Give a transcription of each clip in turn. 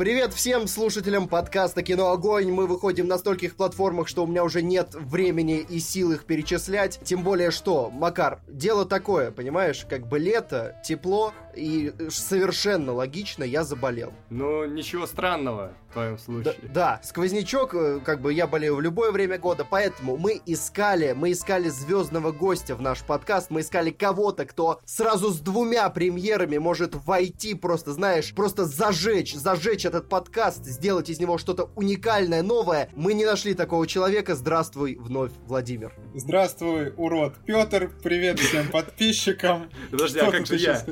Привет всем слушателям подкаста «Кино Огонь». Мы выходим на стольких платформах, что у меня уже нет времени и сил их перечислять. Тем более что, Макар, дело такое, понимаешь, как бы лето, тепло, и совершенно логично я заболел. Ну, ничего странного в твоем случае. Да, да, сквознячок, э, как бы я болею в любое время года, поэтому мы искали, мы искали звездного гостя в наш подкаст, мы искали кого-то, кто сразу с двумя премьерами может войти, просто, знаешь, просто зажечь, зажечь этот подкаст, сделать из него что-то уникальное, новое. Мы не нашли такого человека. Здравствуй вновь, Владимир. Здравствуй, урод Петр. Привет всем подписчикам. Подожди, а как же я?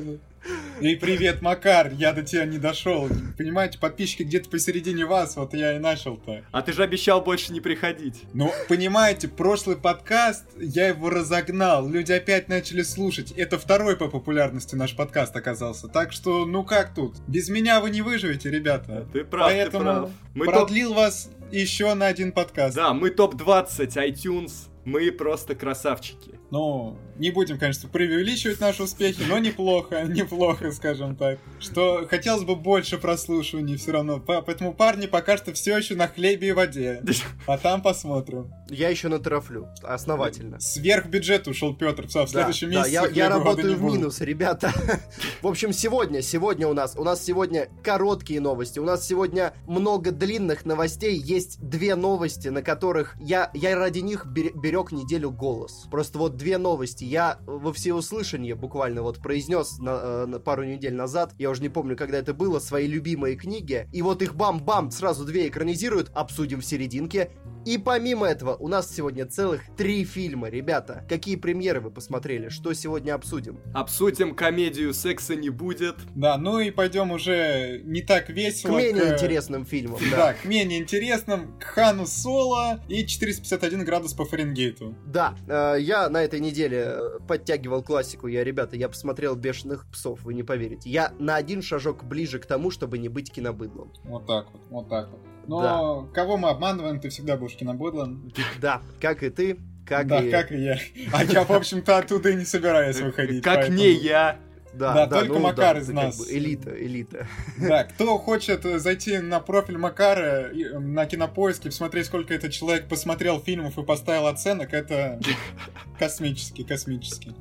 И привет, Макар, я до тебя не дошел. Понимаете, подписчики где-то посередине вас, вот я и начал-то. А ты же обещал больше не приходить. Ну, понимаете, прошлый подкаст, я его разогнал, люди опять начали слушать. Это второй по популярности наш подкаст оказался. Так что, ну как тут? Без меня вы не выживете, ребята. Ты прав, Поэтому ты прав. Мы продлил топ... вас еще на один подкаст. Да, мы топ-20 iTunes, мы просто красавчики. Ну, не будем, конечно, преувеличивать наши успехи, но неплохо, неплохо, скажем так. Что хотелось бы больше прослушиваний все равно. Поэтому парни пока что все еще на хлебе и воде. А там посмотрим. Я еще натрафлю, основательно. Сверх бюджета ушел Петр, в следующем да, месяце. Да, я, я работаю в минус, ребята. В общем, сегодня, сегодня у нас, у нас сегодня короткие новости, у нас сегодня много длинных новостей, есть две новости, на которых я, я ради них берег неделю голос. Просто вот две новости. Я во всеуслышание буквально вот произнес на, э, на пару недель назад, я уже не помню, когда это было, свои любимые книги. И вот их бам-бам сразу две экранизируют, обсудим в серединке. И помимо этого, у нас сегодня целых три фильма. Ребята, какие премьеры вы посмотрели? Что сегодня обсудим? Обсудим комедию «Секса не будет». Да, ну и пойдем уже не так весело. К менее к... интересным фильмам. Да. да, к менее интересным, к Хану Соло и 451 градус по Фаренгейту. Да, э, я на этой неделе э, подтягивал классику. Я, ребята, я посмотрел «Бешеных псов», вы не поверите. Я на один шажок ближе к тому, чтобы не быть кинобыдлом. Вот так вот, вот так вот. Но да. кого мы обманываем, ты всегда будешь кинобыдлом. Да, как и ты, как да, и... как и я. А я, в общем-то, оттуда и не собираюсь выходить. Как поэтому... не я. Да, да, да, только ну, Макар да, из нас. Как бы элита, элита. Да, кто хочет зайти на профиль Макара на кинопоиске, посмотреть, сколько этот человек посмотрел фильмов и поставил оценок, это космический, космический.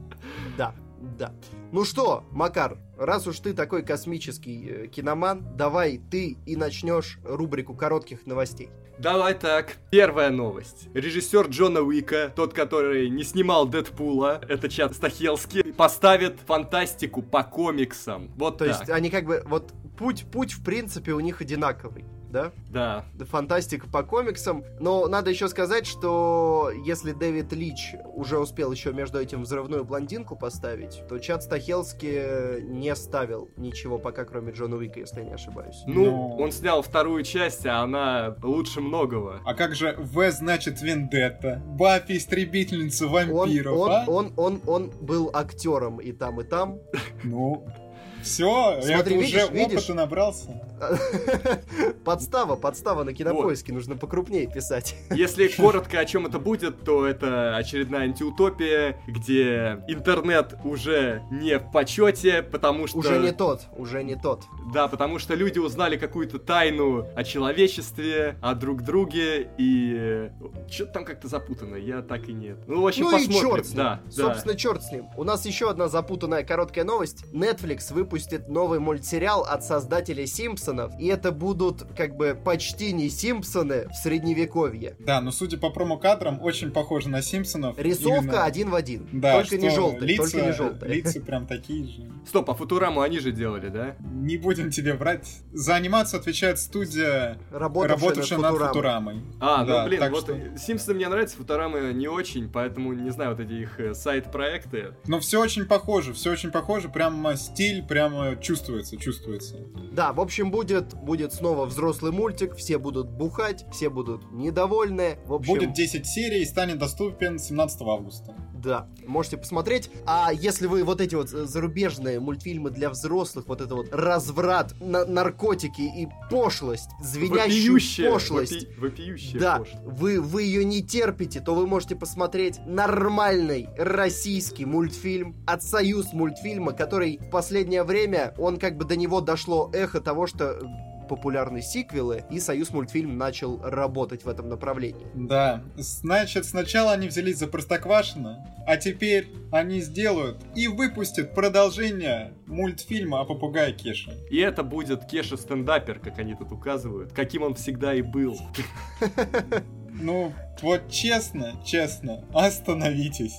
Да, да. Ну что, Макар, раз уж ты такой космический э, киноман, давай ты и начнешь рубрику коротких новостей. Давай так. Первая новость. Режиссер Джона Уика, тот, который не снимал Дэдпула, это Чат Стахелский, поставит фантастику по комиксам. Вот То так. есть они как бы, вот путь, путь в принципе у них одинаковый да? Да. Фантастика по комиксам. Но надо еще сказать, что если Дэвид Лич уже успел еще между этим взрывную блондинку поставить, то Чад Стахелски не ставил ничего пока, кроме Джона Уика, если я не ошибаюсь. Ну, Но... он снял вторую часть, а она лучше многого. А как же В значит Вендетта? Баффи истребительница вампиров, он, а? он, он, он, он был актером и там, и там. Ну, все, Смотри, я видишь, уже видишь? опыта набрался. Подстава, подстава на кинопоиске, нужно покрупнее писать. Если коротко о чем это будет, то это очередная антиутопия, где интернет уже не в почете, потому что... Уже не тот, уже не тот. Да, потому что люди узнали какую-то тайну о человечестве, о друг друге, и что-то там как-то запутано, я так и нет. Ну, в общем, ну посмотрим. и черт с ним. Да, Собственно, да. черт с ним. У нас еще одна запутанная короткая новость. Netflix выпустит новый мультсериал от создателей Симпсонов, и это будут как бы почти не Симпсоны в средневековье. Да, но судя по промо-кадрам, очень похоже на Симпсонов. Рисовка именно... один в один. Да, только не желтый, лица, только не желтый. Лица прям такие же. Стоп, а Футураму они же делали, да? Не будем тебе врать. За анимацию отвечает студия, работавшая, работавшая над, над Футурамой. А, ну да, блин, вот что... Симпсоны мне нравятся, Футурамы не очень, поэтому не знаю вот эти их э, сайт-проекты. Но все очень похоже, все очень похоже, прям стиль прямо чувствуется, чувствуется. Да, в общем, будет, будет снова взрослый мультик, все будут бухать, все будут недовольны. В общем... Будет 10 серий и станет доступен 17 августа. Да, можете посмотреть. А если вы вот эти вот зарубежные мультфильмы для взрослых, вот это вот разврат, на наркотики и пошлость, звенящую вопиющая, пошлость. Вопи вопиющая да, пошлость. Вы, вы ее не терпите, то вы можете посмотреть нормальный российский мультфильм от Союз мультфильма, который в последнее время, он как бы до него дошло эхо того, что популярны сиквелы, и Союз мультфильм начал работать в этом направлении. Да, значит, сначала они взялись за Простоквашино, а теперь они сделают и выпустят продолжение мультфильма о попугае Кеше. И это будет Кеша стендапер, как они тут указывают, каким он всегда и был. Ну, вот честно, честно, остановитесь.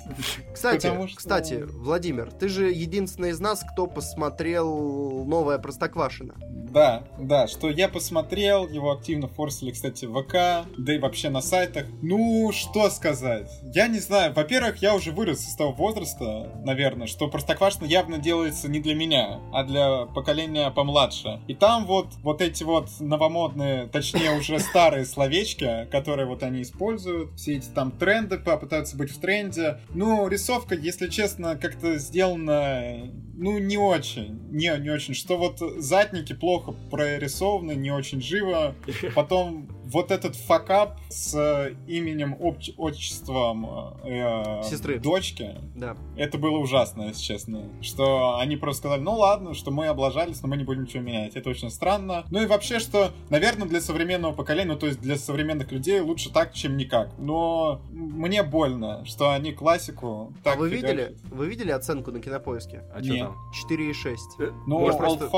Кстати, что... кстати, Владимир, ты же единственный из нас, кто посмотрел новое Простоквашино. Да, да, что я посмотрел, его активно форсили, кстати, в ВК, да и вообще на сайтах. Ну, что сказать? Я не знаю. Во-первых, я уже вырос из того возраста, наверное, что Простоквашино явно делается не для меня, а для поколения помладше. И там вот, вот эти вот новомодные, точнее уже старые словечки, которые вот они используют, все эти там тренды, попытаются быть в тренде. Ну, рисовка, если честно, как-то сделана ну, не очень. Не, не очень. Что вот задники плохо прорисованы, не очень живо. Потом вот этот факап с э, именем об- отчеством э, Сестры. дочки, да. это было ужасно, если честно. Что они просто сказали, ну ладно, что мы облажались, но мы не будем ничего менять. Это очень странно. Ну и вообще, что, наверное, для современного поколения, ну то есть для современных людей лучше так, чем никак. Но мне больно, что они классику так А вы видели, вы видели оценку на кинопоиске? А что там? 4,6. Э, ну, может, просто...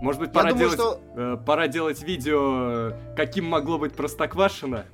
Может быть, пора, думаю, делать, что... э, пора делать видео, каким могло быть Простоквашино?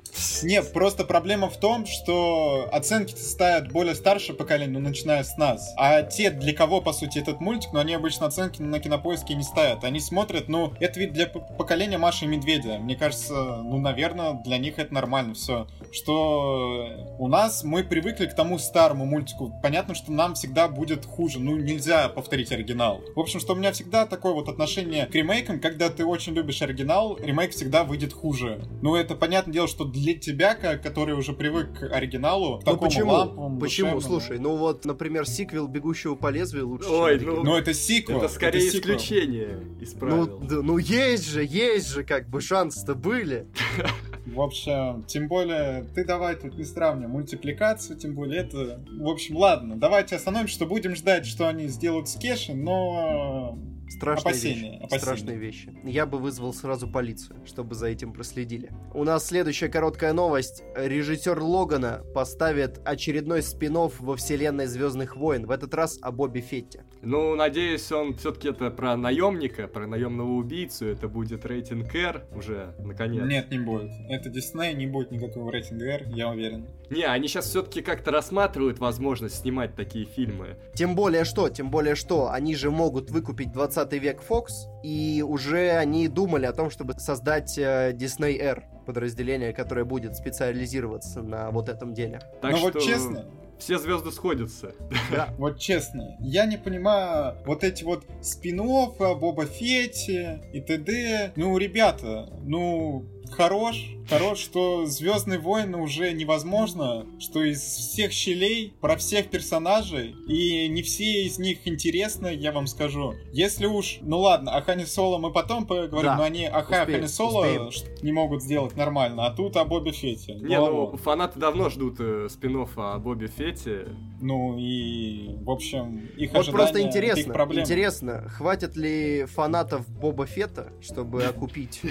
Нет, просто проблема в том, что оценки ставят более старшее поколение, начиная с нас. А те, для кого, по сути, этот мультик, ну, они обычно оценки на кинопоиске не ставят. Они смотрят, ну, это ведь для поколения Маши и Медведя. Мне кажется, ну, наверное, для них это нормально все. Что у нас мы привыкли к тому старому мультику. Понятно, что нам всегда будет хуже. Ну, нельзя повторить оригинал. В общем, что у меня всегда такое вот отношение к ремейкам, когда ты очень любишь оригинал, ремейк всегда выйдет хуже. Ну, это понятное дело, что для тебя, который уже привык к оригиналу, к ну, такому почему? ламповому, Почему? Душевному... Слушай, ну вот, например, сиквел «Бегущего по лезвию» лучше, Ой, ну, ну это сиквел. Это скорее это исключение из правил. Ну, да, ну есть же, есть же, как бы шансы-то были. В общем, тем более, ты давай тут не сравнивай мультипликацию, тем более это... В общем, ладно, давайте остановимся, что будем ждать, что они сделают с Кеши, но Страшные опасения, вещи. Опасения. Страшные вещи. Я бы вызвал сразу полицию, чтобы за этим проследили. У нас следующая короткая новость. Режиссер Логана поставит очередной спин во вселенной Звездных войн. В этот раз о Бобби Фетте. Ну, надеюсь, он все-таки это про наемника, про наемного убийцу. Это будет рейтинг R уже, наконец. Нет, не будет. Это Дисней, не будет никакого рейтинга R, я уверен. Не, они сейчас все-таки как-то рассматривают возможность снимать такие фильмы. Тем более что, тем более что, они же могут выкупить 20 век Fox, и уже они думали о том, чтобы создать э, Disney Air, подразделение, которое будет специализироваться на вот этом деле. Так Но ну что... вот честно, все звезды сходятся. Да. Вот честно, я не понимаю вот эти вот спин Боба Фетти и т.д. Ну, ребята, ну, хорош, хорош, что Звездные войны уже невозможно, что из всех щелей про всех персонажей, и не все из них интересны, я вам скажу. Если уж, ну ладно, о Хане Соло мы потом поговорим, да. но они о Хане Соло не могут сделать нормально, а тут о Бобе Фете. Не, ну, ну фанаты давно ждут э, спин о Бобе Фете. Ну и, в общем, их вот просто интересно, интересно, хватит ли фанатов Боба Фета, чтобы окупить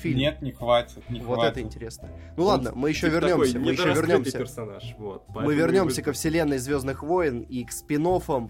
фильм? Нет, не хватит, не вот хватит. это интересно. Ну ладно, мы еще вернемся, мы еще вернемся. персонаж, вот. Мы вернемся ко вселенной Звездных войн и к спин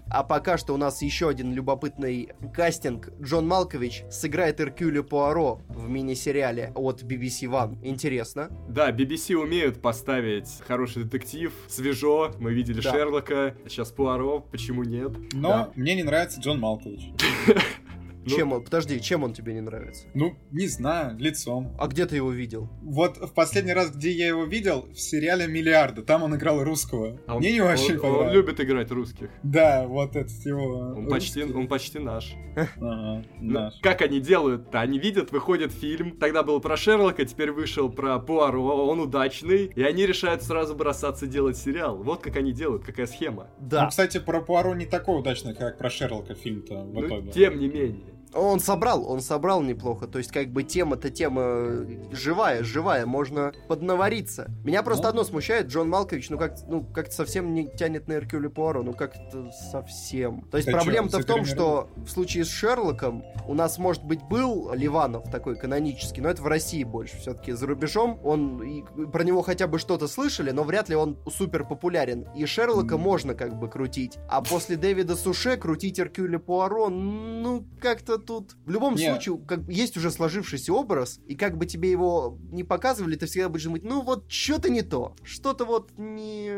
а пока что у нас еще один любопытный кастинг. Джон Малкович сыграет Эркюля Пуаро в мини-сериале от BBC One. Интересно. Да, BBC умеют поставить хороший детектив, свежо, мы видели да. Шерлока, сейчас Пуаро, почему нет? Но да. мне не нравится Джон Малкович. Ну, чем он? Подожди, чем он тебе не нравится? Ну, не знаю, лицом. А где ты его видел? Вот в последний раз, где я его видел, в сериале «Миллиарды». Там он играл русского. А Мне не очень он, понравилось. Он любит играть русских. Да, вот этот его... Он, почти, он почти наш. Ага, ну, наш. Как они делают-то? Они видят, выходит фильм. Тогда был про Шерлока, теперь вышел про Пуаро. Он удачный. И они решают сразу бросаться делать сериал. Вот как они делают, какая схема. Да. Ну, кстати, про Пуаро не такой удачный, как про Шерлока фильм-то в ну, итоге. Тем не менее. Он собрал, он собрал неплохо. То есть, как бы тема-то тема живая, живая, можно поднавариться. Меня просто Ну. одно смущает, Джон Малкович, ну как ну как-то совсем не тянет на Эркюля Пуаро, ну как-то совсем. То есть чё, проблема-то в том, что в случае с Шерлоком у нас, может быть, был Ливанов такой канонический, но это в России больше. Все-таки за рубежом он и про него хотя бы что-то слышали, но вряд ли он супер популярен. И Шерлока Мгм. можно как бы крутить. А после Дэвида Суше крутить Эркюля Пуаро, ну, как-то тут... В любом Не. случае, как есть уже сложившийся образ, и как бы тебе его не показывали, ты всегда будешь думать, ну вот что-то не то, что-то вот не...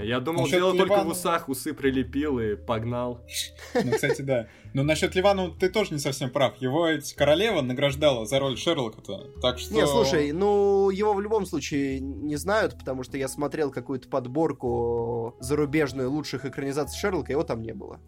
Я думал, Насчет дело только в усах, усы прилепил и погнал. Ну, кстати, да. Но насчет Ливана ты тоже не совсем прав. Его ведь королева награждала за роль Шерлока-то. Так что... Не, слушай, ну, его в любом случае не знают, потому что я смотрел какую-то подборку зарубежную лучших экранизаций Шерлока, его там не было.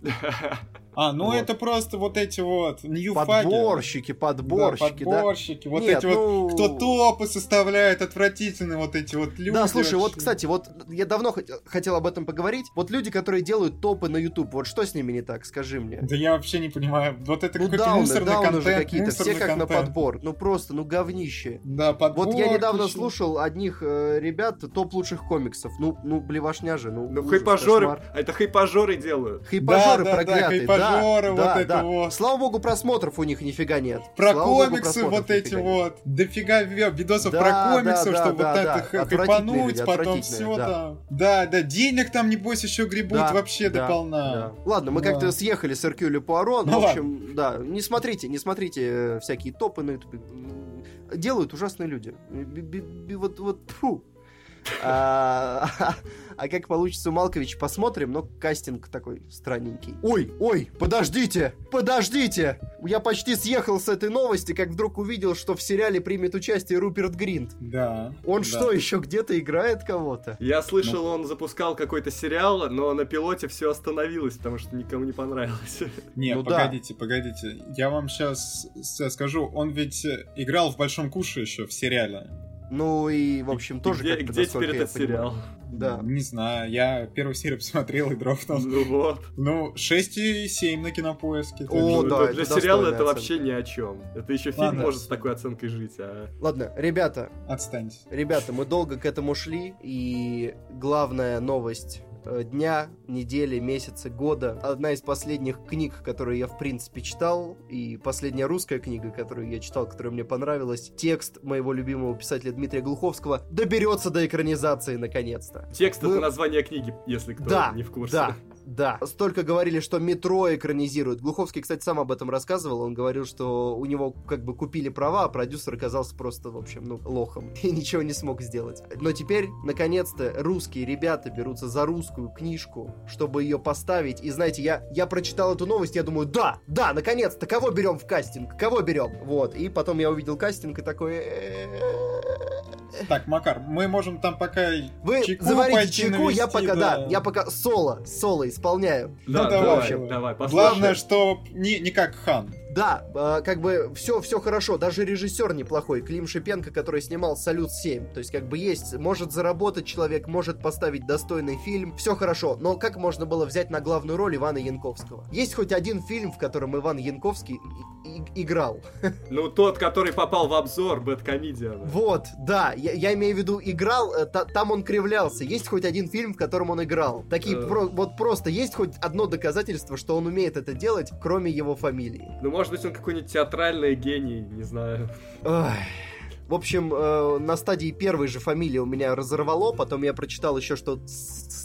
А, ну Вот. это просто вот эти вот ньюфаги. Подборщики, подборщики, да. подборщики. Вот Нет, эти вот, ну- кто топы составляет, отвратительные вот эти вот люди. Да, слушай, вот, кстати, вот я давно хот- хотел об этом поговорить. Вот люди, которые делают топы на YouTube, вот что с ними не так, скажи мне. Да я вообще не понимаю. Вот это Ну какой-то дауны, мусорный дауны контент. же какие-то, все как на контент. подбор. Ну просто, ну говнище. Да, подбор. Вот я недавно слушал одних э, ребят топ лучших комиксов. Ну, ну, блевашня же, ну. Ну, ужас, хайпажоры, кошмар. это хайпажоры делают. Хайпажоры Да, да, да, проклятые, хайпажоры, да, вот да, это да. вот. Слава богу, просмотров у них нифига нет. Про Слава богу, комиксы просмотров вот эти вот. Дофига ви- видосов Да, про да, комиксов, да, чтобы да, вот да. это хайпануть, люди, потом все да. там. Да, да, денег там, небось, еще гребут Да, вообще да, дополна. да. Ладно, мы Да. как-то съехали с Эркюля Пуаро, Ну в общем, да, не смотрите, не смотрите э, всякие топы на ютубе. Делают ужасные люди. Вот, вот, фу. А а как получится у Малковича, посмотрим, но кастинг такой странненький. Ой, ой, подождите, подождите! Я почти съехал с этой новости, как вдруг увидел, что в сериале примет участие Руперт Гринт. Да. Он да. что, еще где-то играет кого-то? Я слышал, он запускал какой-то сериал, но на пилоте все остановилось, потому что никому не понравилось. Не, Ну да. погодите, погодите. Я вам сейчас скажу, он ведь играл в Большом Куше еще в сериале. Ну и, в общем, тоже где, как-то, где теперь этот сериал? Да. Не знаю, я первую серию посмотрел и дропнул. Ну вот. Ну, 6,7 на кинопоиске. О, да, Ну, это для сериала это вообще оценка. ни о чем. Это еще фильм Ладно. может с такой оценкой жить, а Ладно, ребята, Отстаньте. ребята, мы долго к этому шли, и главная новость дня, недели, месяца, года. Одна из последних книг, которые я, в принципе, читал, и последняя русская книга, которую я читал, которая мне понравилась, текст моего любимого писателя Дмитрия Глуховского, доберется до экранизации наконец-то. текст Вы- это название книги, если кто Да, не в курсе. Да, да. Столько говорили, что метро экранизируют. Глуховский, кстати, сам об этом рассказывал. Он говорил, что у него как бы купили права, а продюсер оказался просто, в общем, ну, лохом. И ничего не смог сделать. Но теперь, наконец-то, русские ребята берутся за русскую книжку, чтобы ее поставить. И знаете, я, я прочитал эту новость, я думаю, да, да, наконец-то, кого берем в кастинг? Кого берем? Вот. И потом я увидел кастинг и такой... Так, Макар, мы можем там пока Вы чайку заварите чайку, я пока, да, я пока соло, соло исполняю. Да, Ну, давай, давай. давай. Главное, что не, не как хан. Да, э, как бы все, все хорошо. Даже режиссер неплохой. Клим Шипенко, который снимал Салют 7. То есть, как бы есть, может заработать человек, может поставить достойный фильм. Все хорошо. Но как можно было взять на главную роль Ивана Янковского? Есть хоть один фильм, в котором Иван Янковский играл. Ну, тот, который попал в обзор, Бэткомедиан. Вот, да, я, я имею в виду, играл, э, та- там он кривлялся. Есть хоть один фильм, в котором он играл. Такие, Э. про- вот просто есть хоть одно доказательство, что он умеет это делать, кроме его фамилии. Ну, может быть, он какой-нибудь театральный гений, не знаю. Ой. В общем, э, на стадии первой же фамилии у меня разорвало, потом я прочитал еще, что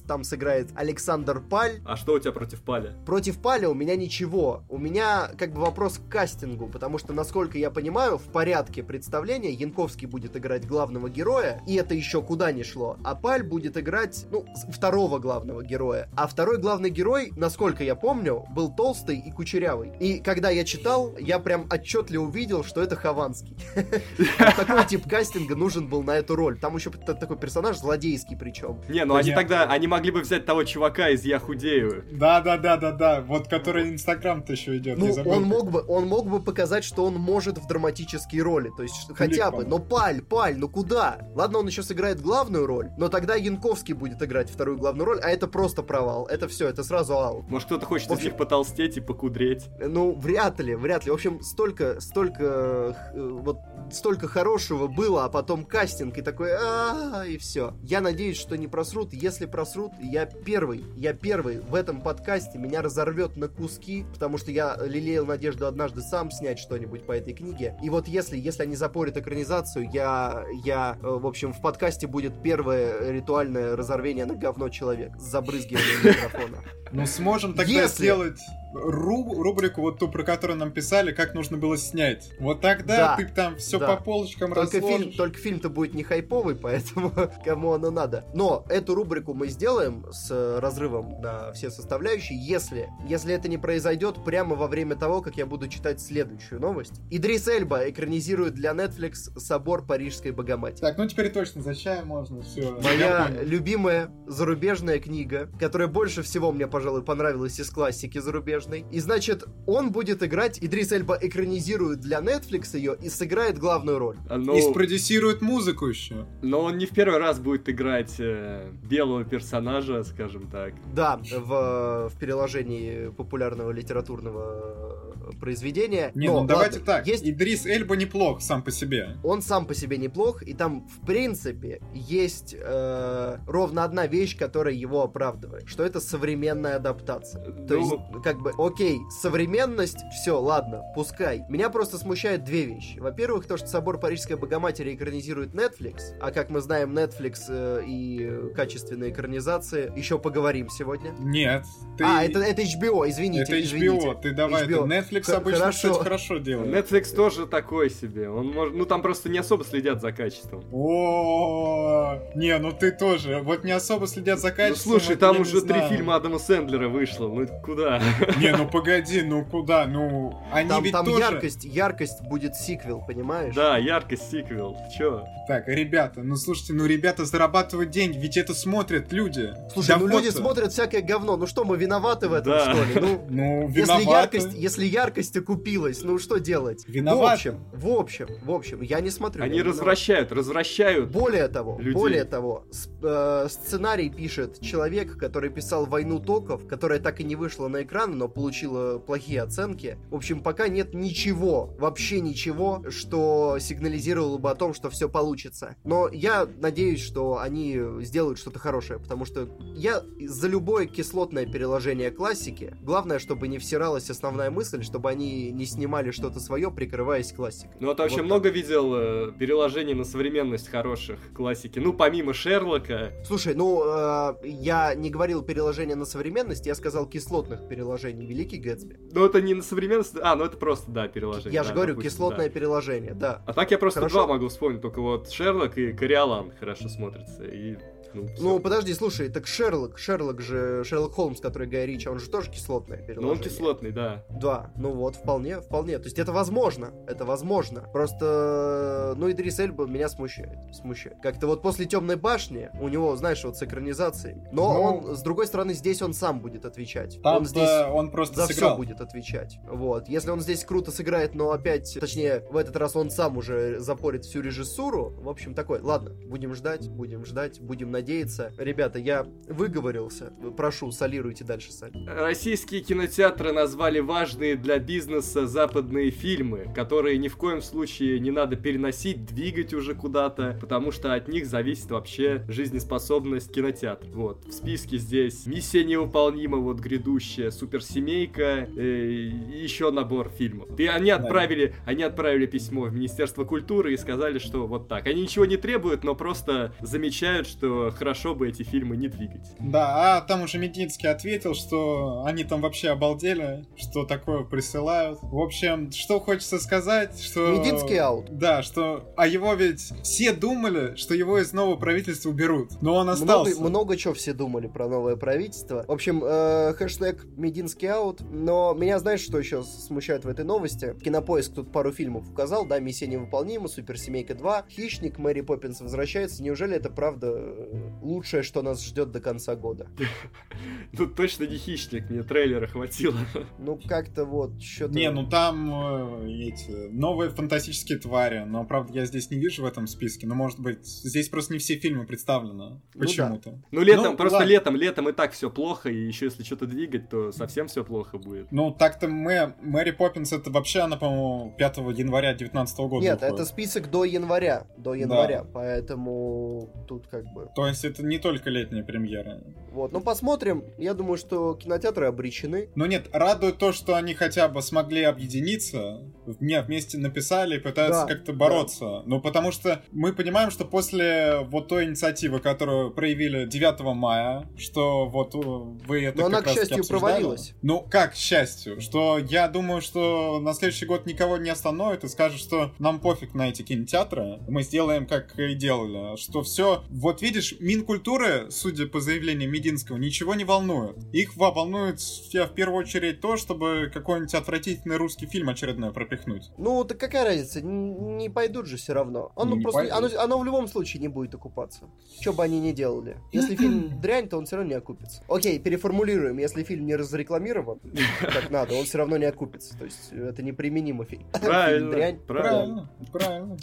там сыграет Александр Паль. А что у тебя против Паля? Против Паля у меня ничего. У меня как бы вопрос к кастингу, потому что, насколько я понимаю, в порядке представления Янковский будет играть главного героя, и это еще куда ни шло, а Паль будет играть, ну, второго главного героя. А второй главный герой, насколько я помню, был толстый и кучерявый. И когда я читал, я прям отчетливо увидел, что это Хованский. В таком Какой тип кастинга нужен был на эту роль? Там еще такой персонаж злодейский причем. Не, ну они тогда, они могли бы взять того чувака из Я худею. Да, да, да, да, да. Вот который Инстаграм-то еще идет. Ну, он мог бы, он мог бы показать, что он может в драматические роли. То есть, хотя бы. Но паль, паль, ну куда? Ладно, он еще сыграет главную роль, но тогда Янковский будет играть вторую главную роль, а это просто провал. Это все, это сразу аут. Может, кто-то хочет общем, из них потолстеть и покудреть. Ну, вряд ли, вряд ли. В общем, столько, столько, э, вот столько хорошего было, а потом кастинг и такой, а и все. Я надеюсь, что не просрут. Если просрут, я первый, я первый в этом подкасте меня разорвет на куски, потому что я лелеял надежду однажды сам снять что-нибудь по этой книге. И вот если, если они запорят экранизацию, я, я, э, в общем, в подкасте будет первое ритуальное разорвение на говно человек с забрызгиванием микрофона. Ну, сможем тогда если... сделать руб, рубрику, вот ту, про которую нам писали, как нужно было снять. Вот тогда да, ты там все да. по полочкам только фильм, только фильм-то будет не хайповый, поэтому кому оно надо. Но эту рубрику мы сделаем с разрывом на все составляющие, если, если это не произойдет прямо во время того, как я буду читать следующую новость. Идрис Эльба экранизирует для Netflix собор Парижской Богоматери. Так, ну теперь точно за чаем можно, все. Моя любимая зарубежная книга, которая больше всего мне, пожалуй, понравилась из классики зарубежной, важный. И значит, он будет играть, Идрис Эльба экранизирует для Netflix ее и сыграет главную роль. А, но... И спродюсирует музыку еще. Но он не в первый раз будет играть э, белого персонажа, скажем так. Да, в, в переложении популярного литературного произведения. Не, но, ну давайте ладно, так, есть... Идрис Эльба неплох сам по себе. Он сам по себе неплох, и там, в принципе, есть э, ровно одна вещь, которая его оправдывает, что это современная адаптация. Ну... То есть, как бы, окей, современность, все, ладно, пускай. Меня просто смущает две вещи. Во-первых, то, что собор Парижской Богоматери экранизирует Netflix, а как мы знаем, Netflix э, и качественные экранизации, еще поговорим сегодня. Нет. Ты... А, это, это HBO, извините. Это HBO, извините. ты давай, HBO. Это Netflix Х- обычно, хорошо. кстати, хорошо делает. Netflix тоже такой себе. Он может, ну там просто не особо следят за качеством. О, не, ну ты тоже. Вот не особо следят за качеством. Ну слушай, там уже три фильма Адама Сэндлера вышло. Ну куда? Не, ну погоди, ну куда? Ну, они там, ведь там тоже... яркость, яркость будет сиквел, понимаешь? Да, яркость сиквел. Чё? Так, ребята, ну слушайте, ну ребята зарабатывают деньги, ведь это смотрят люди. Слушай, да ну люди смотрят всякое говно. Ну что, мы виноваты в этом, да. что ли? Ну, ну если яркость, если яркость окупилась, ну что делать? Виноваты. В общем, в общем, в общем, я не смотрю. Они развращают, развращают. Более того, людей. более того, э, сценарий пишет человек, который писал «Войну токов», которая так и не вышла на экран, но получила плохие оценки. В общем, пока нет ничего, вообще ничего, что сигнализировало бы о том, что все получится. Но я надеюсь, что они сделают что-то хорошее, потому что я за любое кислотное переложение классики, главное, чтобы не всиралась основная мысль, чтобы они не снимали что-то свое, прикрываясь классикой. Ну, а ты вообще вот много так. видел э, переложений на современность хороших классики? Ну, помимо Шерлока. Слушай, ну, э, я не говорил переложение на современность, я сказал кислотных переложений Великий Гэтсби. Ну, это не на современность, а, ну это просто, да, переложение. Я да, же говорю, допустим, кислотное да. переложение, да. А так я просто Хорошо. два могу вспомнить, только вот Шерлок и Кориолан хорошо смотрятся, и ну, ну, подожди, слушай, так Шерлок, Шерлок же, Шерлок Холмс, который Гай Ричи, он же тоже кислотный. Ну, он кислотный, да. Да, ну вот, вполне, вполне. То есть это возможно, это возможно. Просто, ну, Идрис Эльба меня смущает, смущает. Как-то вот после Темной башни у него, знаешь, вот с экранизацией. Но ну, он, с другой стороны, здесь он сам будет отвечать. он здесь он просто за сыграл. все будет отвечать. Вот. Если он здесь круто сыграет, но опять, точнее, в этот раз он сам уже запорит всю режиссуру, в общем, такой, ладно, будем ждать, будем ждать, будем надеяться надеяться. Ребята, я выговорился. Прошу, солируйте дальше, Саль. Российские кинотеатры назвали важные для бизнеса западные фильмы, которые ни в коем случае не надо переносить, двигать уже куда-то, потому что от них зависит вообще жизнеспособность кинотеатра. Вот, в списке здесь «Миссия невыполнима», вот грядущая, «Суперсемейка» э, и еще набор фильмов. И они отправили, они отправили письмо в Министерство культуры и сказали, что вот так. Они ничего не требуют, но просто замечают, что хорошо бы эти фильмы не двигать. Да, а там уже Мединский ответил, что они там вообще обалдели, что такое присылают. В общем, что хочется сказать, что... Мединский аут. Да, что... А его ведь все думали, что его из нового правительства уберут, но он остался. Много, много чего все думали про новое правительство. В общем, э, хэштег Мединский аут, но меня знаешь, что еще смущает в этой новости? Кинопоиск тут пару фильмов указал, да, «Миссия невыполнима», «Суперсемейка 2», «Хищник», «Мэри Поппинс возвращается». Неужели это правда э, лучшее, что нас ждет до конца года? Тут точно не «Хищник», мне трейлера хватило. Ну, как-то вот, что-то... Не, ну там э, эти новые фантастические твари, но, правда, я здесь не вижу в этом списке, но, может быть, здесь просто не все фильмы представлены почему-то. Ну, да. ну летом, ну, просто ладно. летом, летом и так все плохо, и еще если что-то двигать, то совсем все плохо будет. Ну, так-то мы, Мэри Поппинс, это вообще, она, по-моему, 5 января 2019 года Нет, выходит. это список до января, до января, да. поэтому тут как бы... То есть это не только летняя премьера. Вот, ну посмотрим. Я думаю, что кинотеатры обречены. Ну нет, радует то, что они хотя бы смогли объединиться, не вместе написали и пытаются да, как-то бороться. Да. Ну потому что мы понимаем, что после вот той инициативы, которую проявили 9 мая, что вот э, вы это Но как она, к счастью, провалилась. Ну как к счастью? Что я думаю, что на следующий год никого не остановит и скажет, что нам пофиг на эти кинотеатры, мы сделаем как и делали. Что все, вот видишь, Минкультуры, судя по заявлению Мединского, ничего не волнует. Их волнует в первую очередь то, чтобы какой-нибудь отвратительный русский фильм очередной пропихнуть. Ну, так какая разница? Не пойдут же все равно. Оно, просто, оно, оно в любом случае не будет окупаться. Что бы они ни делали. Если фильм дрянь, то он все равно не окупится. Окей, переформулируем. Если фильм не разрекламирован как надо, он все равно не окупится. То есть это неприменимо фильм. Правильно, дрянь. Правильно, правильно.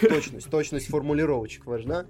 Точность, точность формулировочек важна.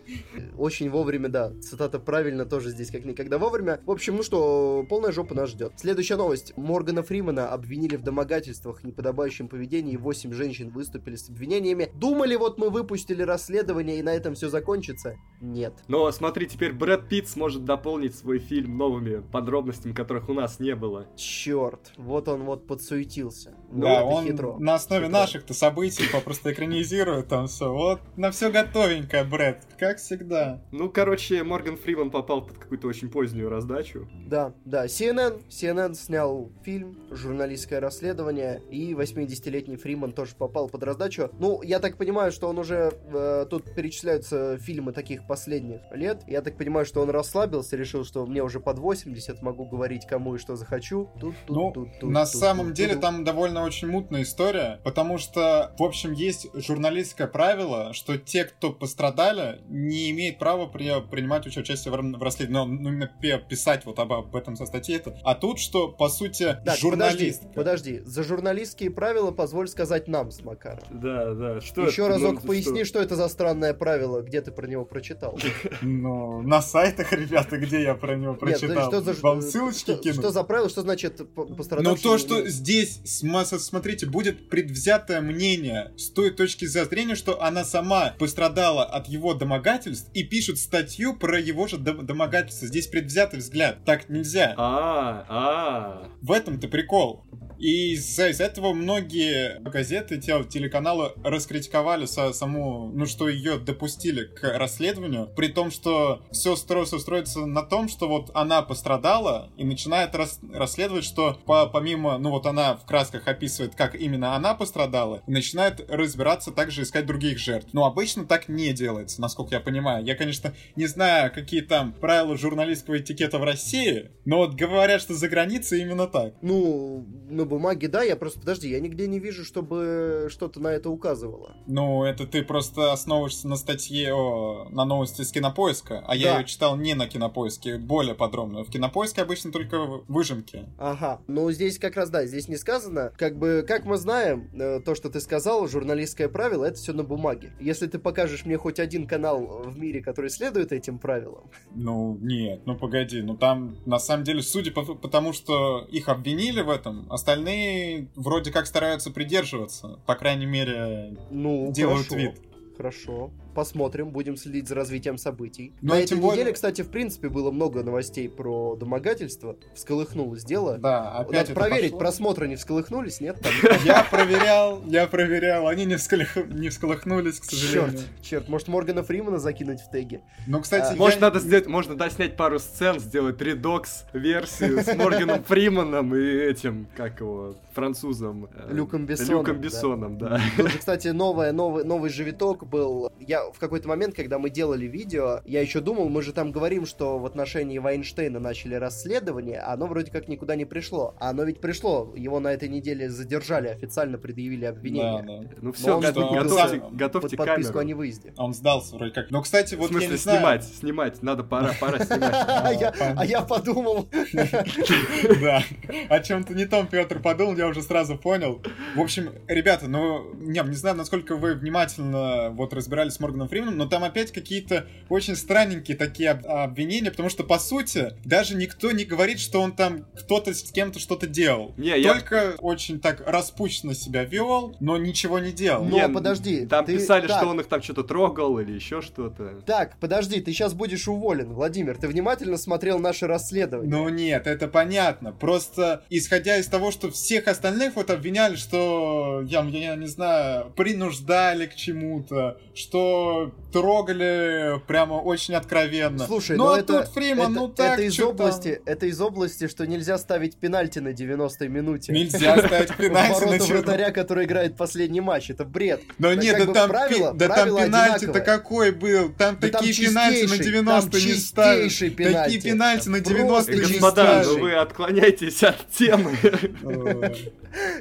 Очень вовремя, да. Цитата правильно тоже здесь как никогда вовремя. В общем, ну что, полная жопа нас ждет. Следующая новость. Моргана Фримана обвинили в домогательствах, неподобающем поведении. Восемь женщин выступили с обвинениями. Думали, вот мы выпустили расследование и на этом все закончится? Нет. Но смотри, теперь Брэд Питт сможет дополнить свой фильм новыми подробностями, которых у нас не было. Черт, вот он вот подсуетился. Ну, да, он хитро. на основе наших-то событий просто экранизирует там все. Вот на все готовенько, Брэд, как всегда. Ну, короче, Морган Фриман попал под какую-то очень позднюю раздачу. Да, да. CNN, CNN снял фильм, журналистское расследование, и 80-летний Фриман тоже попал под раздачу. Ну, я так понимаю, что он уже... Э, тут перечисляются фильмы таких последних лет. Я так понимаю, что он расслабился, решил, что мне уже под 80, могу говорить кому и что захочу. Тут, тут, ну, тут, тут, на тут, самом тут, деле тут. там довольно очень мутная история, потому что, в общем, есть журналистское правило, что те, кто пострадали, не имеют права при, принимать участие в, в расследовании, ну, именно писать вот об, об этом со статьи. Это. А тут что, по сути, так, журналист. Подожди, подожди, за журналистские правила позволь сказать нам с Макаром. Да, да. Что Еще это? разок Ну, поясни, что? что это за странное правило, где ты про него прочитал. Ну, на сайтах, ребята, где я про него Нет, прочитал. что за- Вам ссылочки что, кину? что за правило, что значит по- Но пострадавший? то, что здесь, смотрите, будет предвзятое мнение с той точки зрения, что она сама пострадала от его домогательств и пишет статью про его же дом- домогательство. Здесь предвзятый взгляд. Так нельзя. А, а. В этом-то прикол. И из-за из этого многие газеты, те- телеканалы раскритиковали со- саму, ну что ее допустили к расследованию, при том, что все строится, строится на том, что вот она пострадала и начинает рас- расследовать, что по- помимо, ну вот она в красках описывает, как именно она пострадала, и начинает разбираться также искать других жертв. Но обычно так не делается, насколько я понимаю. Я, конечно, не знаю, какие там правила журналистского этикета в России, но вот говорят, что за границей именно так. Ну, на бумаге, да, я просто, подожди, я нигде не вижу, чтобы что-то на это указывало. Ну, это ты просто основываешься на статье, о, на новости с кинопоиска, а я Да. ее читал не на кинопоиске, более подробно. В кинопоиске обычно только выжимки. Ага, ну здесь как раз, да, здесь не сказано. Как бы, как мы знаем, э, то, что ты сказал, журналистское правило, это все на бумаге. Если ты покажешь мне хоть один канал в мире, который следует этим правилам, Ну, нет, ну погоди, ну там, на самом деле, судя по потому, что их обвинили в этом, остальные вроде как стараются придерживаться, по крайней мере, ну, делают хорошо. вид. Хорошо. Посмотрим, будем следить за развитием событий. Ну, На и этой более- неделе, кстати, в принципе, было много новостей про домогательство. Всколыхнулось дело. Да, опять Надо это проверить, пошло. просмотры не всколыхнулись, нет? Я проверял, я проверял, они не, всколых- не всколыхнулись, к сожалению. Черт, черт, может Моргана Фримана закинуть в теги? Ну, кстати, А, Может, надо сделать, можно доснять пару сцен, сделать редокс-версию с Морганом Фриманом и этим, как его, французом. э, Люком Бессоном, Люком. Бессоном, да. Тут же, кстати, новое, новый, новый же виток был. Я в какой-то момент, когда мы делали видео, я еще думал, мы же там говорим, что в отношении Вайнштейна начали расследование, а оно вроде как никуда не пришло. А оно ведь пришло. Его на этой неделе задержали, официально предъявили Да, обвинение. да. Ну все, он что готовьте, готовьте, Под подписку о камеру. невыезде. Он сдался вроде как. Но, кстати, В вот я смысле, не знаю... снимать, снимать, надо, пора, пора снимать. А я, а я подумал, Да, о чем-то не том Петр подумал, я уже сразу понял. В общем, ребята, ну, не, не знаю, насколько вы внимательно вот разбирались с Морганом Фрименом, но там опять какие-то очень странненькие такие об- обвинения, потому что, по сути, даже никто не говорит, что он там кто-то с кем-то что-то делал. Не, я- Только очень так распущенно себя вел, но ничего не делал. Но Не, подожди, Там ты- писали, так. что он их там что-то трогал или еще что-то. Так, подожди, ты сейчас будешь уволен, Владимир. Ты внимательно смотрел наше расследование. Ну нет, это понятно. Просто исходя из того, что всех остальных вот обвиняли, что я, я не знаю, принуждали к чему-то, что трогали прямо очень откровенно. Слушай, ну но а это, тут Фриман, это, ну так, это из области, это из области, что нельзя ставить пенальти на 90-й минуте. там? Нельзя ставить пенальти на вратаря, который играет последний матч. Это бред. Но нет, да там, пи- да там пенальти-то какой был? Там там такие пенальти на чистейший, 90 там не ставят. Такие пенальти. на Просто 90 Э, не Господа, ставят. ну вы отклоняетесь от темы.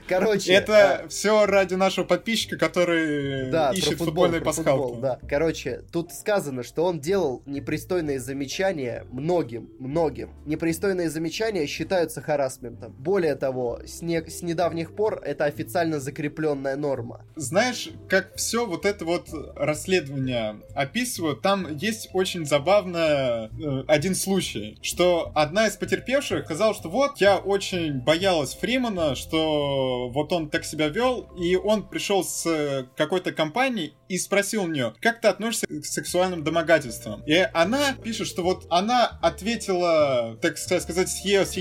Короче, Это все ради нашего подписчика, который Да, ищет футбол, футбольные пасхалки. футбол, да. Короче, тут сказано, что он делал непристойные замечания многим, многим. Непристойные замечания считаются харасментом. Более того, с, не- с недавних пор это официально закрепленная норма. Знаешь, как все вот это вот расследование описывают, там есть очень забавно э, один случай, что одна из потерпевших сказала, что вот я очень боялась Фримана, что вот он так себя вел, и он пришел с э, какой-то компанией и спросил у нее, как ты относишься к сексуальным домогательствам? И она пишет, что вот она ответила, так сказать, с ее с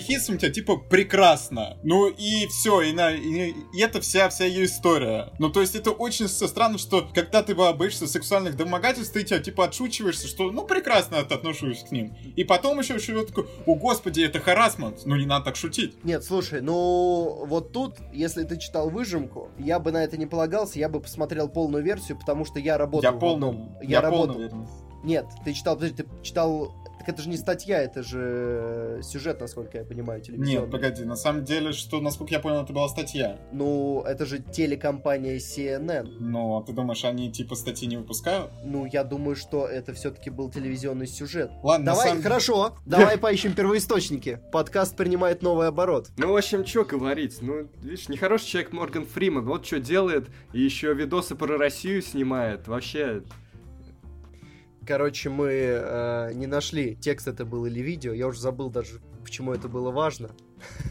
типа, прекрасно. Ну и все, и, на, и, и это вся, вся ее история. Ну то есть это очень странно, что когда ты боишься сексуальных домогательств, ты тебя типа отшучиваешься, что ну прекрасно от- отношусь к ним. И потом еще, еще такой, о господи, это харасмент, ну не надо так шутить. Нет, слушай, ну вот тут, если ты читал выжимку, я бы на это не полагался, я бы посмотрел полную версию, потому что я работал я полный, одном- я, работал. Нет, ты читал, подожди, ты читал. Так это же не статья, это же сюжет, насколько я понимаю, телевизионный. Нет, погоди, на самом деле, что, насколько я понял, это была статья. Ну, это же телекомпания CNN. Ну, а ты думаешь, они типа статьи не выпускают? Ну, я думаю, что это все-таки был телевизионный сюжет. Ладно, на Давай, самом- хорошо, давай поищем первоисточники. Подкаст принимает новый оборот. Ну, в общем, что говорить? Ну, видишь, нехороший человек Морган Фриман. Вот что делает, и еще видосы про Россию снимает. Вообще, Короче, мы э, не нашли, текст это был или видео. Я уже забыл даже, почему это было важно.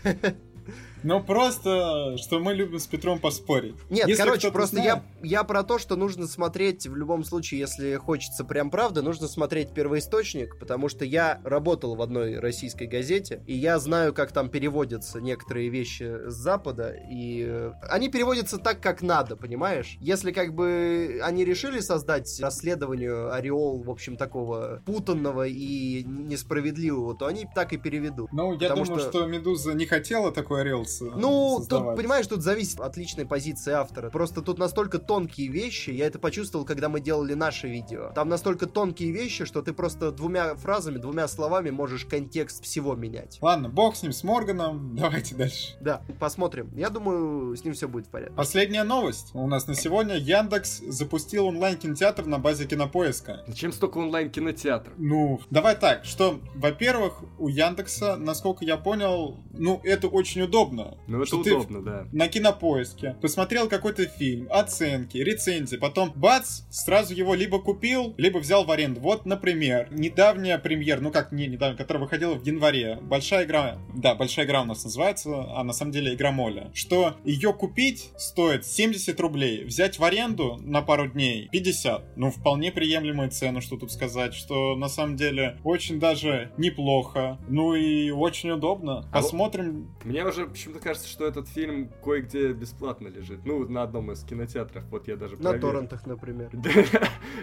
Ну просто, что мы любим с Петром поспорить. Нет, Если короче, просто знает- я, я про то, что нужно смотреть в любом случае, если хочется прям правда, нужно смотреть первоисточник, потому что я работал в одной российской газете, и я знаю, как там переводятся некоторые вещи с Запада, и э, они переводятся так, как надо, понимаешь? Если как бы они решили создать расследованию ореол, в общем, такого путанного и несправедливого, то они так и переведут. Ну, я Потому думаю, что- что... Медуза не хотела такой орел с- Ну, создавать. тут, понимаешь, тут зависит от личной позиции автора. Просто тут настолько тонкие вещи, я это почувствовал, когда мы делали наше видео. Там настолько тонкие вещи, что ты просто двумя фразами, двумя словами можешь контекст всего менять. Ладно, бог с ним, с Морганом, давайте дальше. Да, посмотрим. Я думаю, с ним все будет в порядке. Последняя новость у нас на сегодня. Яндекс запустил онлайн-кинотеатр на базе кинопоиска. зачем столько онлайн-кинотеатров? Ну, давай так, что, во-первых, у Яндекса, насколько я понял, ну, это очень удобно. Удобно. Ну, это удобно, да. на кинопоиске, посмотрел какой-то фильм, оценки, рецензии, потом бац, сразу его либо купил, либо взял в аренду. Вот, например, недавняя премьера, ну как не недавняя, которая выходила в январе. Большая игра, да, большая игра у нас называется, а на самом деле игра Моля. Что ее купить стоит 70 рублей, взять в аренду на пару дней 50. Ну, вполне приемлемая цена, что тут сказать, что на самом деле очень даже неплохо, ну и очень удобно. А Посмотрим. Мне уже почему-то кажется, что этот фильм кое-где бесплатно лежит. Ну, на одном из кинотеатров, вот я даже На проверил. торрентах, например.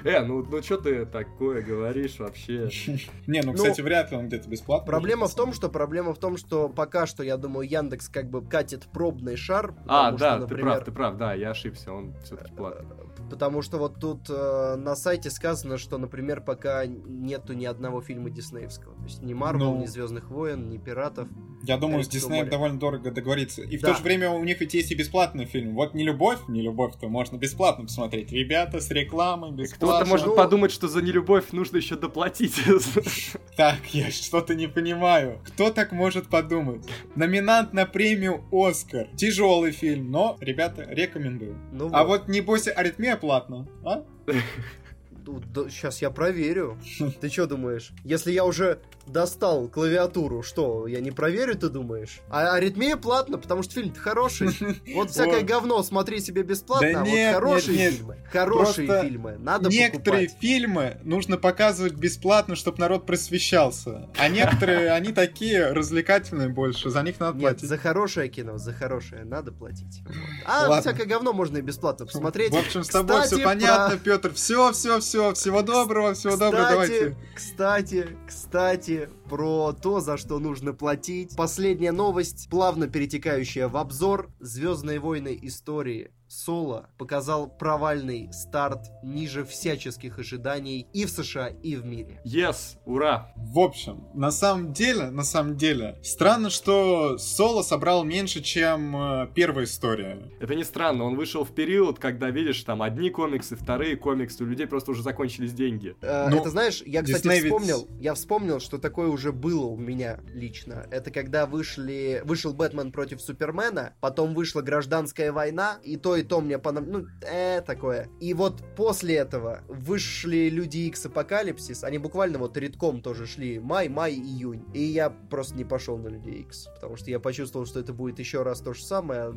Э, ну, ну что ты такое говоришь вообще? Не, ну, Ну, кстати, вряд ли он где-то бесплатно. Проблема в том, что проблема в том, что пока что, я думаю, Яндекс как бы катит пробный шар. А, да, ты прав, ты прав, да, я ошибся, он все-таки платный. Потому что вот тут э, на сайте сказано, что, например, пока нету ни одного фильма диснеевского. То есть ни Марвел, Ну. ни Звездных войн, ни Пиратов. Я думаю, с Кажется, Диснеем более. довольно дорого договориться. И в Да. то же время у них ведь есть и бесплатный фильм. Вот не любовь, не любовь-то можно бесплатно посмотреть. Ребята, с рекламой, бесплатно. Кто-то может Ну- подумать, что за нелюбовь нужно еще доплатить. Так, я что-то не понимаю. Кто так может подумать? Номинант на премию Оскар. Тяжелый фильм, но, ребята, рекомендую. Ну А вот небось аритмия платно, а? сейчас я проверю. Ты что думаешь? Если я уже достал клавиатуру, что, я не проверю, ты думаешь? А аритмия платно, потому что фильм хороший. Вот всякое говно смотри себе бесплатно, Да а вот хорошие нет, нет. фильмы, хорошие Просто фильмы, надо Некоторые покупать. фильмы нужно показывать бесплатно, чтобы народ просвещался. А некоторые, они такие развлекательные больше, за них надо платить. за хорошее кино, за хорошее надо платить. А всякое говно можно и бесплатно посмотреть. В общем, с тобой все понятно, Петр. Все, все, все. Всего доброго, всего доброго. Давайте. Кстати, кстати, про то, за что нужно платить. Последняя новость, плавно перетекающая в обзор. Звездные войны истории. Соло показал провальный старт ниже всяческих ожиданий и в США, и в мире. Yes, ура! В общем, на самом деле, на самом деле, странно, что Соло собрал меньше, чем э, первая история. Это не странно, он вышел в период, когда, видишь, там одни комиксы, вторые комиксы, у людей просто уже закончились деньги. Э, Ну, это знаешь, я, кстати, ведь- вспомнил, я вспомнил, что такое уже было у меня лично. Это когда вышли, вышел Бэтмен против Супермена, потом вышла Гражданская война, и то, и то мне понравилось, ну, э, такое. И вот после этого вышли Люди Икс Апокалипсис, они буквально вот редком тоже шли, май, май, июнь. И я просто не пошел на Люди Икс, потому что я почувствовал, что это будет еще раз то же самое,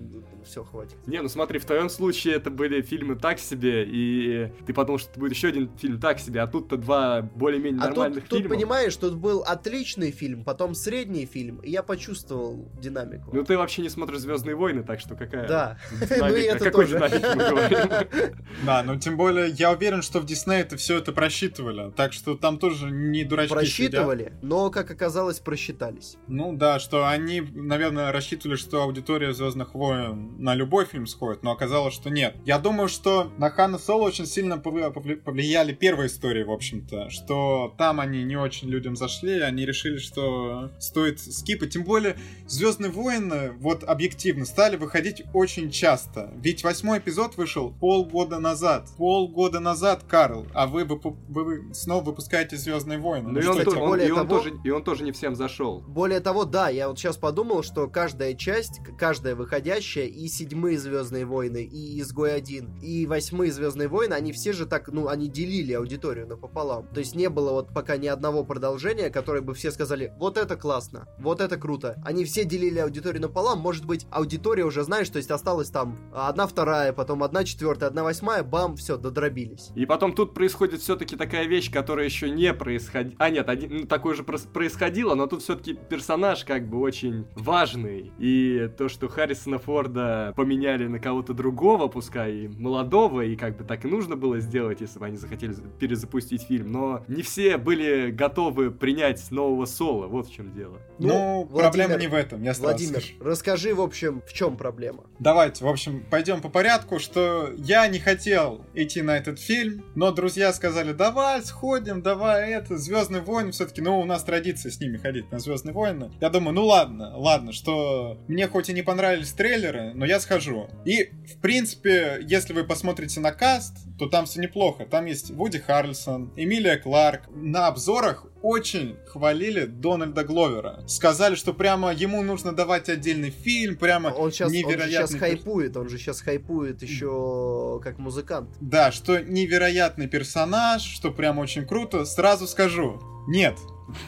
все, хватит. Не, ну смотри, в твоем случае это были фильмы так себе, и ты подумал, что это будет еще один фильм так себе, а тут-то два более-менее А нормальных тут, тут, фильма. понимаешь, тут был отличный фильм, потом средний фильм, и я почувствовал динамику. Ну ты вообще не смотришь Звездные войны, так что какая Да. динамика? Ну и это какой тоже. динамике мы говорим? Да, но тем более я уверен, что в Дисней это все это просчитывали. Так что там тоже не дурачки сидят. Просчитывали, но, как оказалось, просчитались. Ну да, что они, наверное, рассчитывали, что аудитория Звездных войн на любой фильм сходит, но оказалось, что нет. Я думаю, что на Хана Соло очень сильно повли- повли- повлияли первые истории, в общем-то, что там они не очень людям зашли, они решили, что стоит скипать. Тем более, Звездные войны, вот объективно, стали выходить очень часто. Ведь восьмой эпизод вышел полгода назад. Полгода назад, Карл, а вы, выпу- вы снова выпускаете Звездные войны. Ну и он, кстати, то- он- более и он того- тоже, и он тоже не всем зашел. Более того, да, я вот сейчас подумал, что каждая часть, каждая выходящая, и седьмые Звездные войны, и Изгой один, и восьмые Звездные войны, они все же так, ну, они делили аудиторию напополам. То есть не было вот пока ни одного продолжения, которое бы все сказали, вот это классно, вот это круто. Они все делили аудиторию напополам, может быть, аудитория уже, знаешь, то есть осталась там одна вторая, потом одна четвертая, одна восьмая, бам, все, додробились. И потом тут происходит все-таки такая вещь, которая еще не происходила. А нет, один, ну, такое же происходило, но тут все-таки персонаж как бы очень важный. И то, что Харрисона Форда поменяли на кого-то другого, пускай и молодого, и как бы так и нужно было сделать, если бы они захотели за- перезапустить фильм. Но не все были готовы принять нового Соло, вот в чем дело. Ну, Владимир, проблема не в этом, я сразу Владимир, скажу. расскажи, в общем, в чем проблема? Давайте, в общем, пойдем по порядку, что я не хотел идти на этот фильм, но друзья сказали, давай сходим, давай это, Звездный войны все-таки, ну, у нас традиция с ними ходить на Звездные войны. Я думаю, ну ладно, ладно, что мне хоть и не понравились трейлеры, но я схожу. И, в принципе, если вы посмотрите на каст, то там все неплохо. Там есть Вуди Харрельсон, Эмилия Кларк. На обзорах очень хвалили Дональда Гловера. Сказали, что прямо ему нужно давать отдельный фильм, прямо он сейчас, невероятный... Он же сейчас хайпует, он же сейчас хайпует еще как музыкант. Да, что невероятный персонаж, что прямо очень круто. Сразу скажу, нет,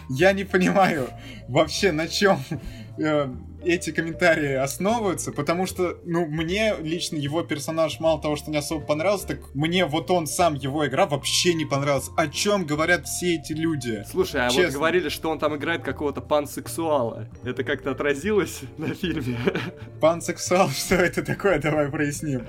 я не понимаю вообще на чем э, эти комментарии основываются, потому что, ну, мне лично его персонаж мало того, что не особо понравился, так мне вот он сам, его игра вообще не понравилась. О чем говорят все эти люди? Слушай, а Честно. вот говорили, что он там играет какого-то пансексуала. Это как-то отразилось на фильме? Пансексуал, что это такое? Давай проясним.